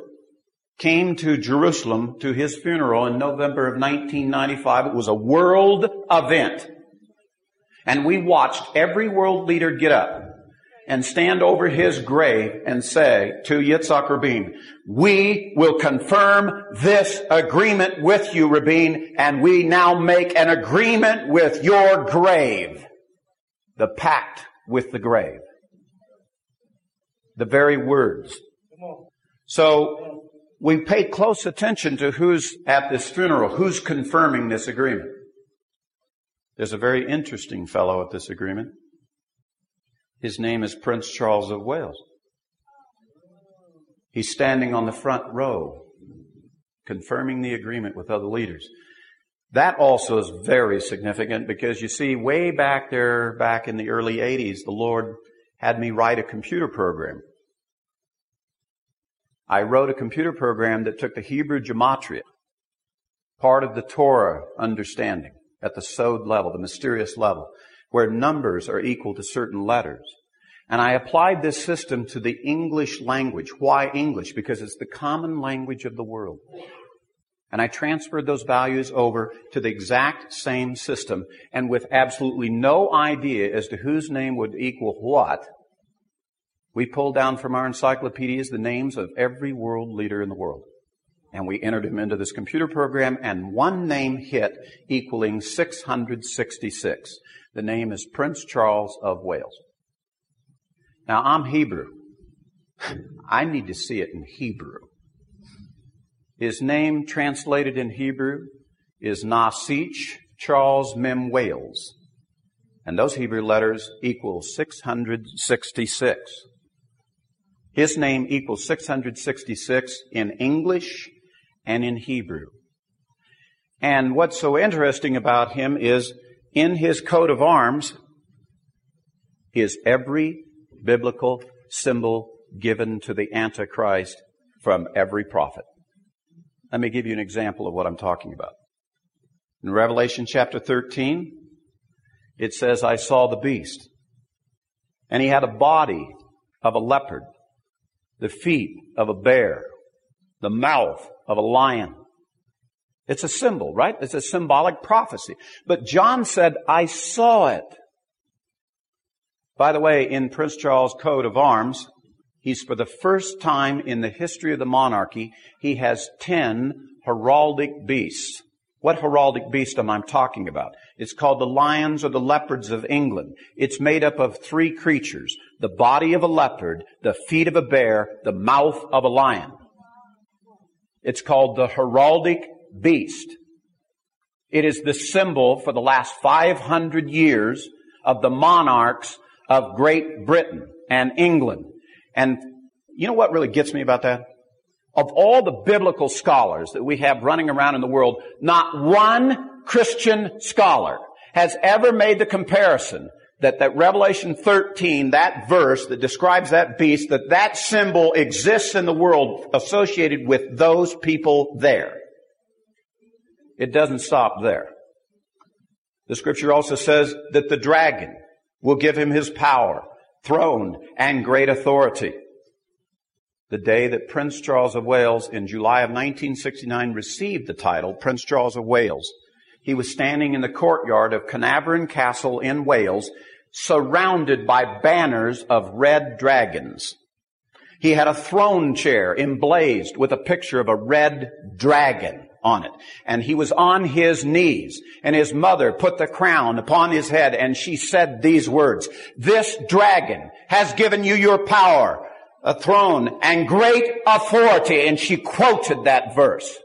came to Jerusalem to his funeral in November of 1995. It was a world event. And we watched every world leader get up and stand over his grave and say to Yitzhak Rabin, we will confirm this agreement with you, Rabin, and we now make an agreement with your grave the pact with the grave. The very words. So we pay close attention to who's at this funeral, who's confirming this agreement. There's a very interesting fellow at this agreement. His name is Prince Charles of Wales. He's standing on the front row, confirming the agreement with other leaders. That also is very significant because you see, way back there, back in the early 80s, the Lord had me write a computer program. I wrote a computer program that took the Hebrew gematria, part of the Torah understanding at the sod level, the mysterious level, where numbers are equal to certain letters. And I applied this system to the English language. Why English? Because it's the common language of the world. And I transferred those values over to the exact same system and with absolutely no idea as to whose name would equal what, we pulled down from our encyclopedias the names of every world leader in the world. And we entered them into this computer program and one name hit equaling 666. The name is Prince Charles of Wales. Now I'm Hebrew. I need to see it in Hebrew. His name translated in Hebrew is Nasich Charles Mem Wales. And those Hebrew letters equal 666. His name equals 666 in English and in Hebrew. And what's so interesting about him is in his coat of arms is every biblical symbol given to the Antichrist from every prophet. Let me give you an example of what I'm talking about. In Revelation chapter 13, it says, I saw the beast, and he had a body of a leopard, the feet of a bear, the mouth of a lion. It's a symbol, right? It's a symbolic prophecy. But John said, I saw it. By the way, in Prince Charles' coat of arms, He's for the first time in the history of the monarchy, he has 10 heraldic beasts. What heraldic beast am I talking about? It's called the lions or the leopards of England. It's made up of three creatures. The body of a leopard, the feet of a bear, the mouth of a lion. It's called the heraldic beast. It is the symbol for the last 500 years of the monarchs of Great Britain and England. And you know what really gets me about that? Of all the biblical scholars that we have running around in the world, not one Christian scholar has ever made the comparison that that Revelation 13, that verse that describes that beast, that that symbol exists in the world associated with those people there. It doesn't stop there. The scripture also says that the dragon will give him his power throne, and great authority. The day that Prince Charles of Wales in July of 1969 received the title Prince Charles of Wales, he was standing in the courtyard of Carnarvon Castle in Wales, surrounded by banners of red dragons. He had a throne chair emblazed with a picture of a red dragon on it. And he was on his knees and his mother put the crown upon his head and she said these words, this dragon has given you your power, a throne and great authority. And she quoted that verse.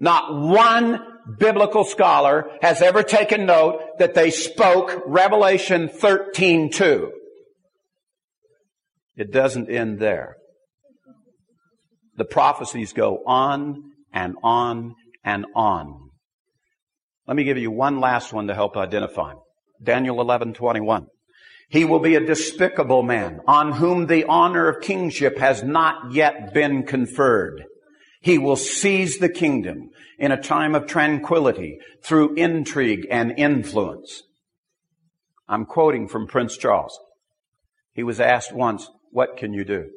Not one biblical scholar has ever taken note that they spoke Revelation 13 2. It doesn't end there. The prophecies go on and on and on. Let me give you one last one to help identify. Daniel 11:21. He will be a despicable man on whom the honor of kingship has not yet been conferred. He will seize the kingdom in a time of tranquility through intrigue and influence. I'm quoting from Prince Charles. He was asked once, what can you do?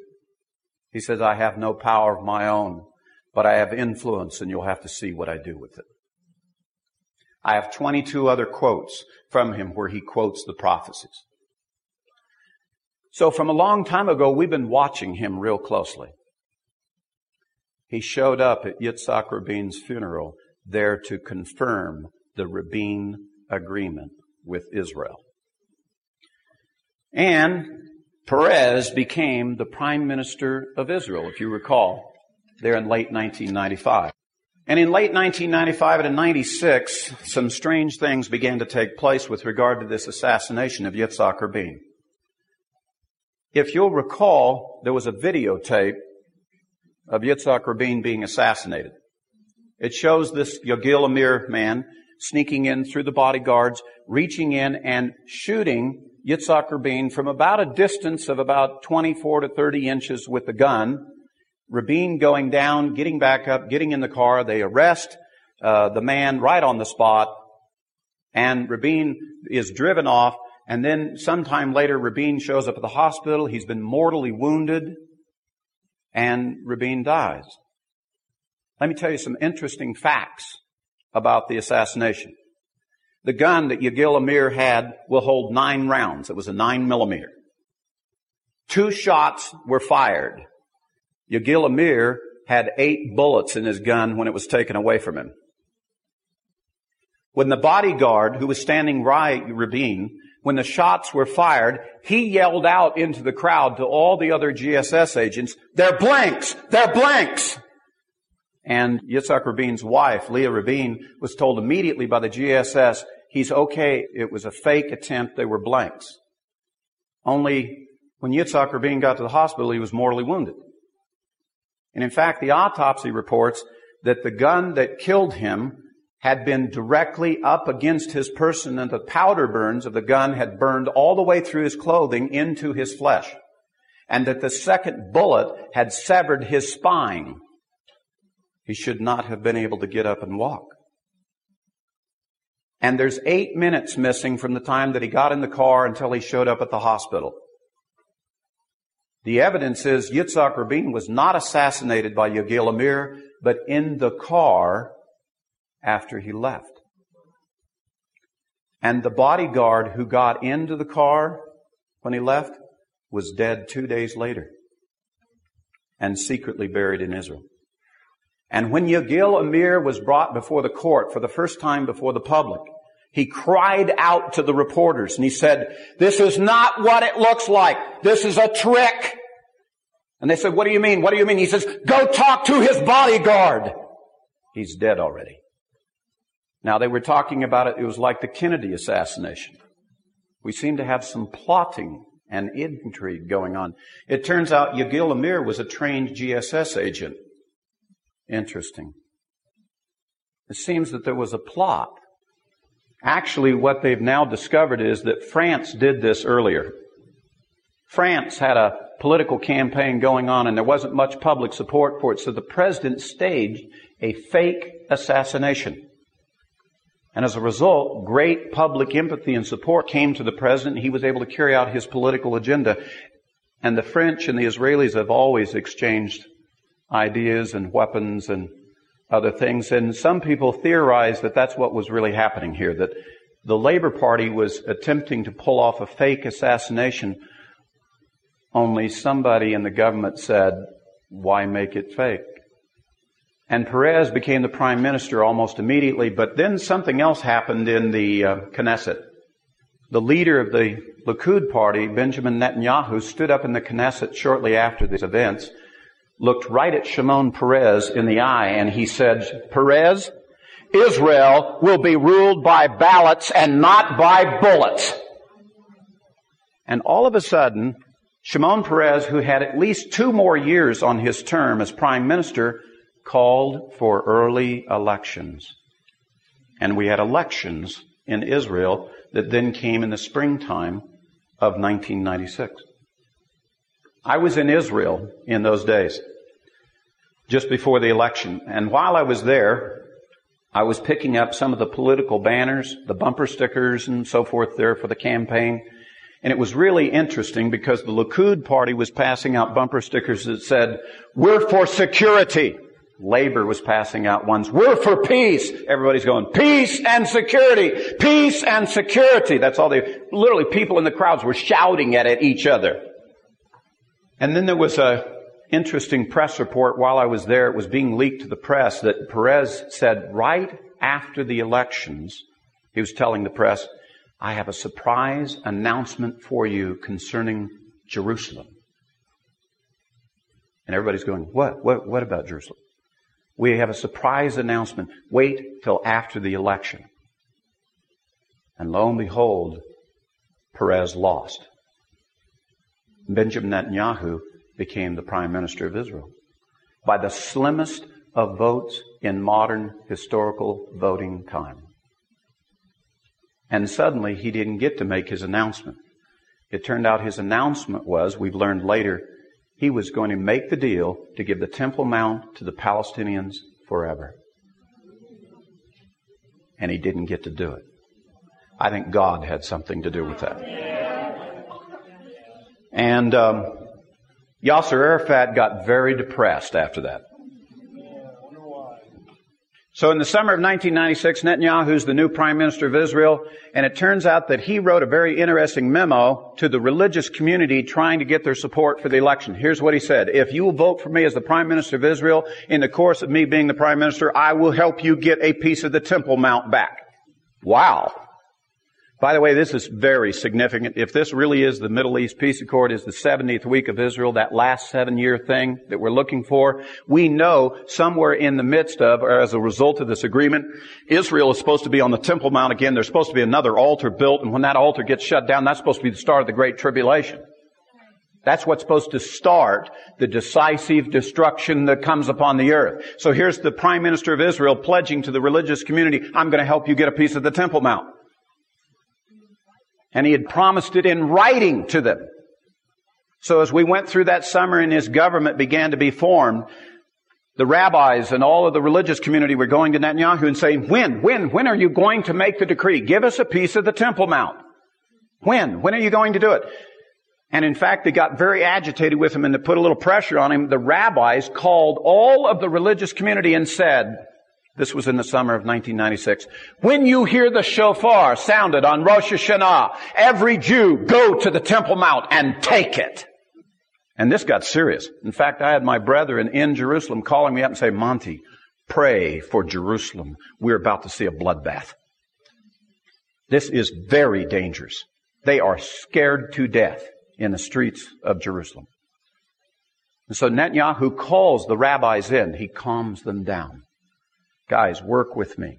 He says, I have no power of my own, but I have influence and you'll have to see what I do with it. I have 22 other quotes from him where he quotes the prophecies. So from a long time ago, we've been watching him real closely. He showed up at Yitzhak Rabin's funeral there to confirm the Rabin agreement with Israel. And Peres became the prime minister of Israel, if you recall, there in late 1995. And in late 1995 and in 96, some strange things began to take place with regard to this assassination of Yitzhak Rabin. If you'll recall, there was a videotape of Yitzhak Rabin being assassinated. It shows this Yagil Amir man sneaking in through the bodyguards, reaching in and shooting Yitzhak Rabin from about a distance of about 24 to 30 inches with the gun. Rabin going down, getting back up, getting in the car. They arrest uh, the man right on the spot, and Rabin is driven off. And then sometime later, Rabin shows up at the hospital. He's been mortally wounded, and Rabin dies. Let me tell you some interesting facts about the assassination. The gun that Yagil Amir had will hold nine rounds. It was a nine millimeter. Two shots were fired. Yagil Amir had eight bullets in his gun when it was taken away from him. When the bodyguard who was standing by Rabin, when the shots were fired, he yelled out into the crowd to all the other GSS agents, they're blanks! They're blanks! And Yitzhak Rabin's wife, Leah Rabin, was told immediately by the GSS, he's okay, it was a fake attempt, they were blanks. Only when Yitzhak Rabin got to the hospital, he was mortally wounded. And in fact, the autopsy reports that the gun that killed him had been directly up against his person and the powder burns of the gun had burned all the way through his clothing into his flesh. And that the second bullet had severed his spine. He should not have been able to get up and walk. And there's eight minutes missing from the time that he got in the car until he showed up at the hospital. The evidence is Yitzhak Rabin was not assassinated by Yagil Amir, but in the car after he left. And the bodyguard who got into the car when he left was dead two days later and secretly buried in Israel. And when Yagil Amir was brought before the court for the first time before the public, he cried out to the reporters and he said, this is not what it looks like. This is a trick. And they said, what do you mean? What do you mean? He says, go talk to his bodyguard. He's dead already. Now they were talking about it. It was like the Kennedy assassination. We seem to have some plotting and intrigue going on. It turns out Yagil Amir was a trained GSS agent. Interesting. It seems that there was a plot. Actually, what they've now discovered is that France did this earlier. France had a political campaign going on and there wasn't much public support for it, so the president staged a fake assassination. And as a result, great public empathy and support came to the president. And he was able to carry out his political agenda. And the French and the Israelis have always exchanged ideas and weapons and other things. And some people theorize that that's what was really happening here, that the Labor Party was attempting to pull off a fake assassination, only somebody in the government said, why make it fake? And Peres became the prime minister almost immediately, but then something else happened in the uh, Knesset. The leader of the Likud party, Benjamin Netanyahu, stood up in the Knesset shortly after these events, looked right at Shimon Peres in the eye, and he said, Peres, Israel will be ruled by ballots and not by bullets. And all of a sudden, Shimon Peres, who had at least two more years on his term as prime minister, called for early elections. And we had elections in Israel that then came in the springtime of 1996. I was in Israel in those days, just before the election. And while I was there, I was picking up some of the political banners, the bumper stickers and so forth there for the campaign. And it was really interesting because the Likud party was passing out bumper stickers that said, we're for security. Labor was passing out ones. We're for peace. Everybody's going, peace and security. Peace and security. That's all they, literally people in the crowds were shouting at each other. And then there was a interesting press report while I was there. It was being leaked to the press that Peres said right after the elections, he was telling the press, I have a surprise announcement for you concerning Jerusalem. And everybody's going, what? What, what about Jerusalem? We have a surprise announcement. Wait till after the election. And lo and behold, Peres lost. Benjamin Netanyahu became the prime minister of Israel by the slimmest of votes in modern historical voting time. And suddenly he didn't get to make his announcement. It turned out his announcement was, we've learned later, he was going to make the deal to give the Temple Mount to the Palestinians forever. And he didn't get to do it. I think God had something to do with that. And um, Yasser Arafat got very depressed after that. So in the summer of 1996, Netanyahu's the new prime minister of Israel, and it turns out that he wrote a very interesting memo to the religious community trying to get their support for the election. Here's what he said. If you will vote for me as the prime minister of Israel, in the course of me being the prime minister, I will help you get a piece of the Temple Mount back. Wow. By the way, this is very significant. If this really is the Middle East Peace Accord, is the 70th week of Israel, that last seven year thing that we're looking for, we know somewhere in the midst of, or as a result of this agreement, Israel is supposed to be on the Temple Mount again. There's supposed to be another altar built, and when that altar gets shut down, that's supposed to be the start of the Great Tribulation. That's what's supposed to start the decisive destruction that comes upon the earth. So here's the Prime Minister of Israel pledging to the religious community, I'm going to help you get a piece of the Temple Mount. And he had promised it in writing to them. So as we went through that summer and his government began to be formed, the rabbis and all of the religious community were going to Netanyahu and saying, when, when, when are you going to make the decree? Give us a piece of the Temple Mount. When? When are you going to do it? And in fact, they got very agitated with him and to put a little pressure on him, the rabbis called all of the religious community and said, this was in the summer of 1996. When you hear the shofar sounded on Rosh Hashanah, every Jew go to the Temple Mount and take it. And this got serious. In fact, I had my brethren in Jerusalem calling me up and say, Monty, pray for Jerusalem. We're about to see a bloodbath. This is very dangerous. They are scared to death in the streets of Jerusalem. And so Netanyahu calls the rabbis in. He calms them down. Guys, work with me.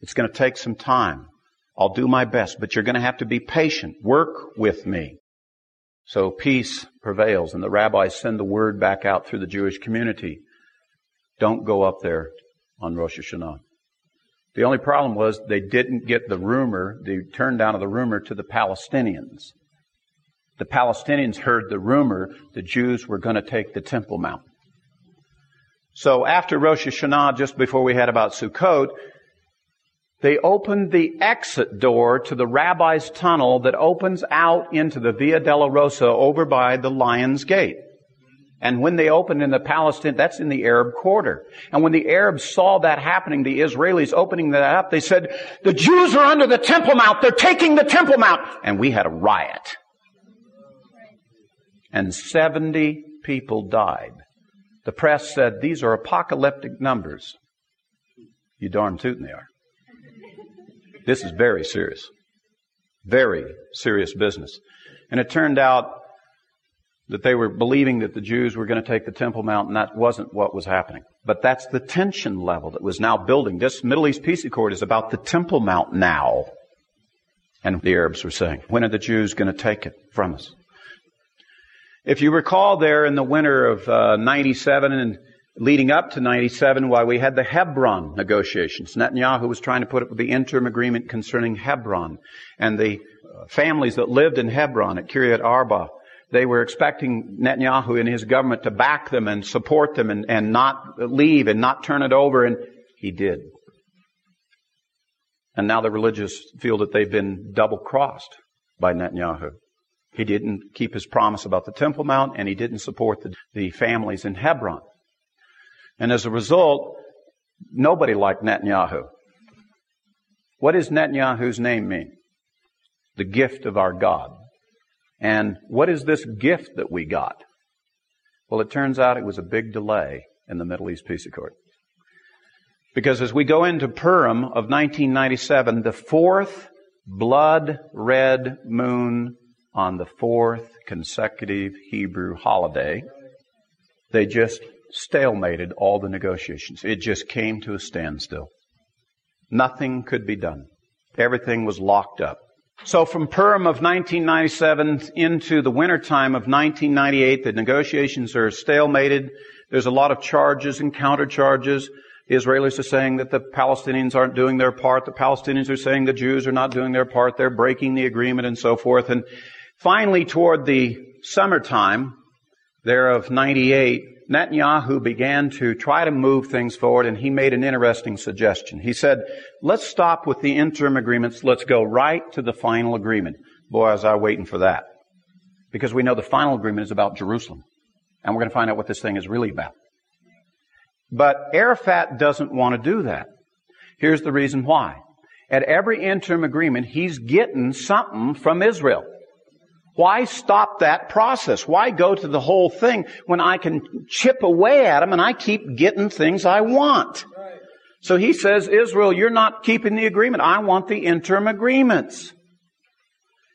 It's going to take some time. I'll do my best, but you're going to have to be patient. Work with me. So peace prevails and the rabbis send the word back out through the Jewish community. Don't go up there on Rosh Hashanah. The only problem was they didn't get the rumor, the turn down of the rumor to the Palestinians. The Palestinians heard the rumor the Jews were going to take the Temple Mount. So after Rosh Hashanah, just before we had about Sukkot, they opened the exit door to the rabbi's tunnel that opens out into the Via Dolorosa over by the Lion's Gate. And when they opened in the Palestine, that's in the Arab quarter. And when the Arabs saw that happening, the Israelis opening that up, they said, the Jews are under the Temple Mount. They're taking the Temple Mount. And we had a riot. And 70 people died. The press said, these are apocalyptic numbers. You darn tootin' they are. This is very serious. Very serious business. And it turned out that they were believing that the Jews were going to take the Temple Mount, and that wasn't what was happening. But that's the tension level that was now building. This Middle East Peace Accord is about the Temple Mount now. And the Arabs were saying, when are the Jews going to take it from us? If you recall there in the winter of uh, 97 and leading up to 97, why we had the Hebron negotiations. Netanyahu was trying to put up the interim agreement concerning Hebron. And the uh, families that lived in Hebron at Kiryat Arba they were expecting Netanyahu and his government to back them and support them and, and not leave and not turn it over, and he did. And now the religious feel that they've been double crossed by Netanyahu. He didn't keep his promise about the Temple Mount, and he didn't support the, the families in Hebron. And as a result, nobody liked Netanyahu. What does Netanyahu's name mean? The gift of our God. And what is this gift that we got? Well, it turns out it was a big delay in the Middle East Peace Accord. Because as we go into Purim of 1997, the fourth blood red moon on the fourth consecutive Hebrew holiday, they just stalemated all the negotiations. It just came to a standstill. Nothing could be done. Everything was locked up. So from Purim of 1997 into the wintertime of 1998, the negotiations are stalemated. There's a lot of charges and countercharges. The Israelis are saying that the Palestinians aren't doing their part. The Palestinians are saying the Jews are not doing their part. They're breaking the agreement and so forth. And finally, toward the summertime there of 98, Netanyahu began to try to move things forward and he made an interesting suggestion. He said, let's stop with the interim agreements. Let's go right to the final agreement. Boy, was I waiting for that. Because we know the final agreement is about Jerusalem. And we're going to find out what this thing is really about. But Arafat doesn't want to do that. Here's the reason why. At every interim agreement, he's getting something from Israel. Why stop that process? Why go to the whole thing when I can chip away at them and I keep getting things I want? So he says, Israel, you're not keeping the agreement. I want the interim agreements.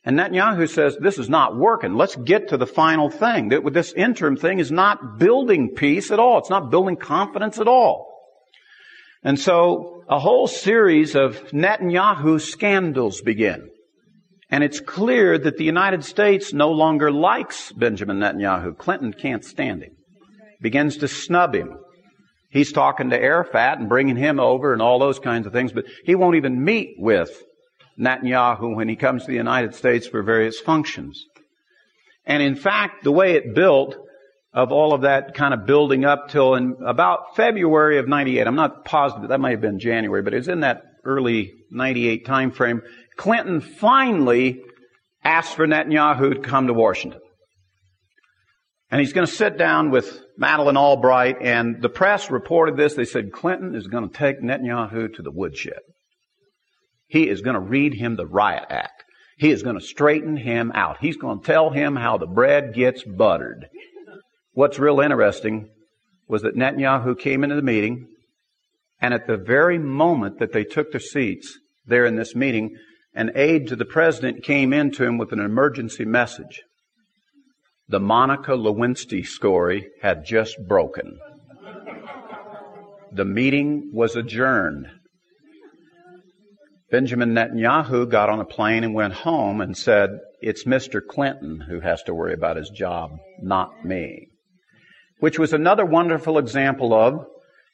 And Netanyahu says, this is not working. Let's get to the final thing. This interim thing is not building peace at all. It's not building confidence at all. And so a whole series of Netanyahu scandals begin. And it's clear that the United States no longer likes Benjamin Netanyahu. Clinton can't stand him. Begins to snub him. He's talking to Arafat and bringing him over and all those kinds of things, but he won't even meet with Netanyahu when he comes to the United States for various functions. And in fact, the way it built, of all of that kind of building up till in about February of 98, I'm not positive, that might have been January, but it was in that early 98 time frame, Clinton finally asked for Netanyahu to come to Washington. And he's going to sit down with Madeleine Albright, and the press reported this. They said Clinton is going to take Netanyahu to the woodshed. He is going to read him the riot act. He is going to straighten him out. He's going to tell him how the bread gets buttered. What's real interesting was that Netanyahu came into the meeting, and at the very moment that they took their seats there in this meeting, an aide to the president came in to him with an emergency message. The Monica Lewinsky story had just broken. The meeting was adjourned. Benjamin Netanyahu got on a plane and went home and said, It's Mr. Clinton who has to worry about his job, not me. Which was another wonderful example of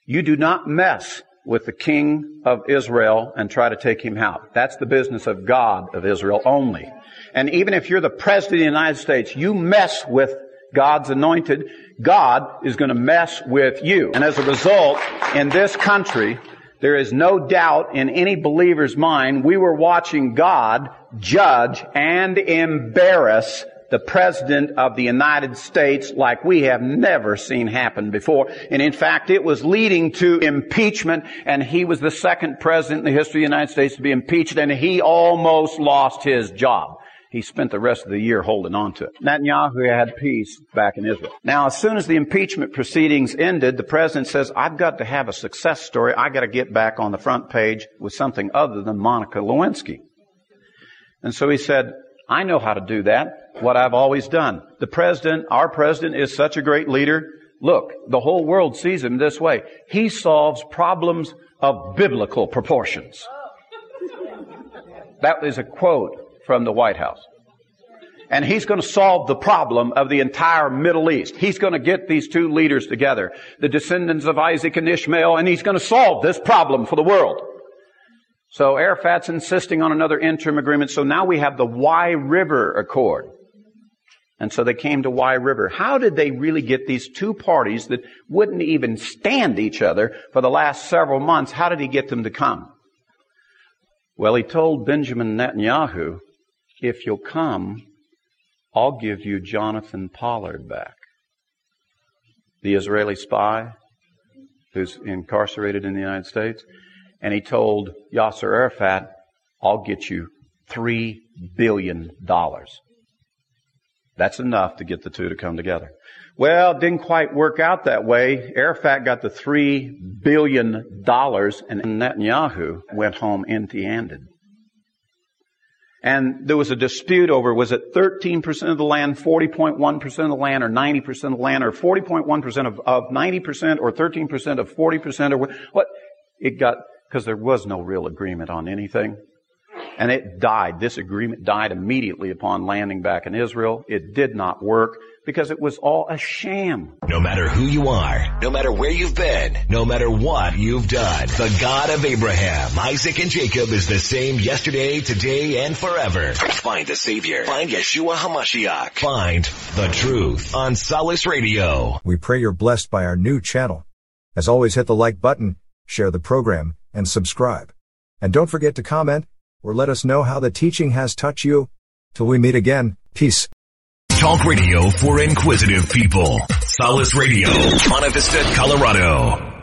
you do not mess with the king of Israel and try to take him out. That's the business of God of Israel only. And even if you're the president of the United States, you mess with God's anointed, God is going to mess with you. And as a result, in this country, there is no doubt in any believer's mind we were watching God judge and embarrass the President of the United States like we have never seen happen before. And in fact, it was leading to impeachment, and he was the second President in the history of the United States to be impeached, and he almost lost his job. He spent the rest of the year holding on to it. Netanyahu had peace back in Israel. Now, as soon as the impeachment proceedings ended, the president says, I've got to have a success story. I got to get back on the front page with something other than Monica Lewinsky. And so he said, I know how to do that. What I've always done. The president, our president is such a great leader. Look, the whole world sees him this way. He solves problems of biblical proportions. That is a quote from the White House. And he's going to solve the problem of the entire Middle East. He's going to get these two leaders together, the descendants of Isaac and Ishmael, and he's going to solve this problem for the world. So Arafat's insisting on another interim agreement. So now we have the Wye River Accord. And so they came to Wye River. How did they really get these two parties that wouldn't even stand each other for the last several months? How did he get them to come? Well, he told Benjamin Netanyahu, if you'll come, I'll give you Jonathan Pollard back. The Israeli spy who's incarcerated in the United States. And he told Yasser Arafat, I'll get you $3 billion. That's enough to get the two to come together. Well, it didn't quite work out that way. Arafat got the $3 billion and Netanyahu went home empty-handed. And there was a dispute over, was it 13% of the land, 40.1% of the land, or 90% of the land, or 40.1% of, of 90%, or 13% of 40%, or what? It got, because there was no real agreement on anything. And it died. This agreement died immediately upon landing back in Israel. It did not work because it was all a sham. No matter who you are, no matter where you've been, no matter what you've done, the God of Abraham, Isaac, and Jacob is the same yesterday, today, and forever. Find the Savior. Find Yeshua HaMashiach. Find the truth on Solace Radio. We pray you're blessed by our new channel. As always, hit the like button, share the program, and subscribe. And don't forget to comment or let us know how the teaching has touched you. Till we meet again, peace. Talk radio for inquisitive people. Solace Radio, Monte Vista, Colorado.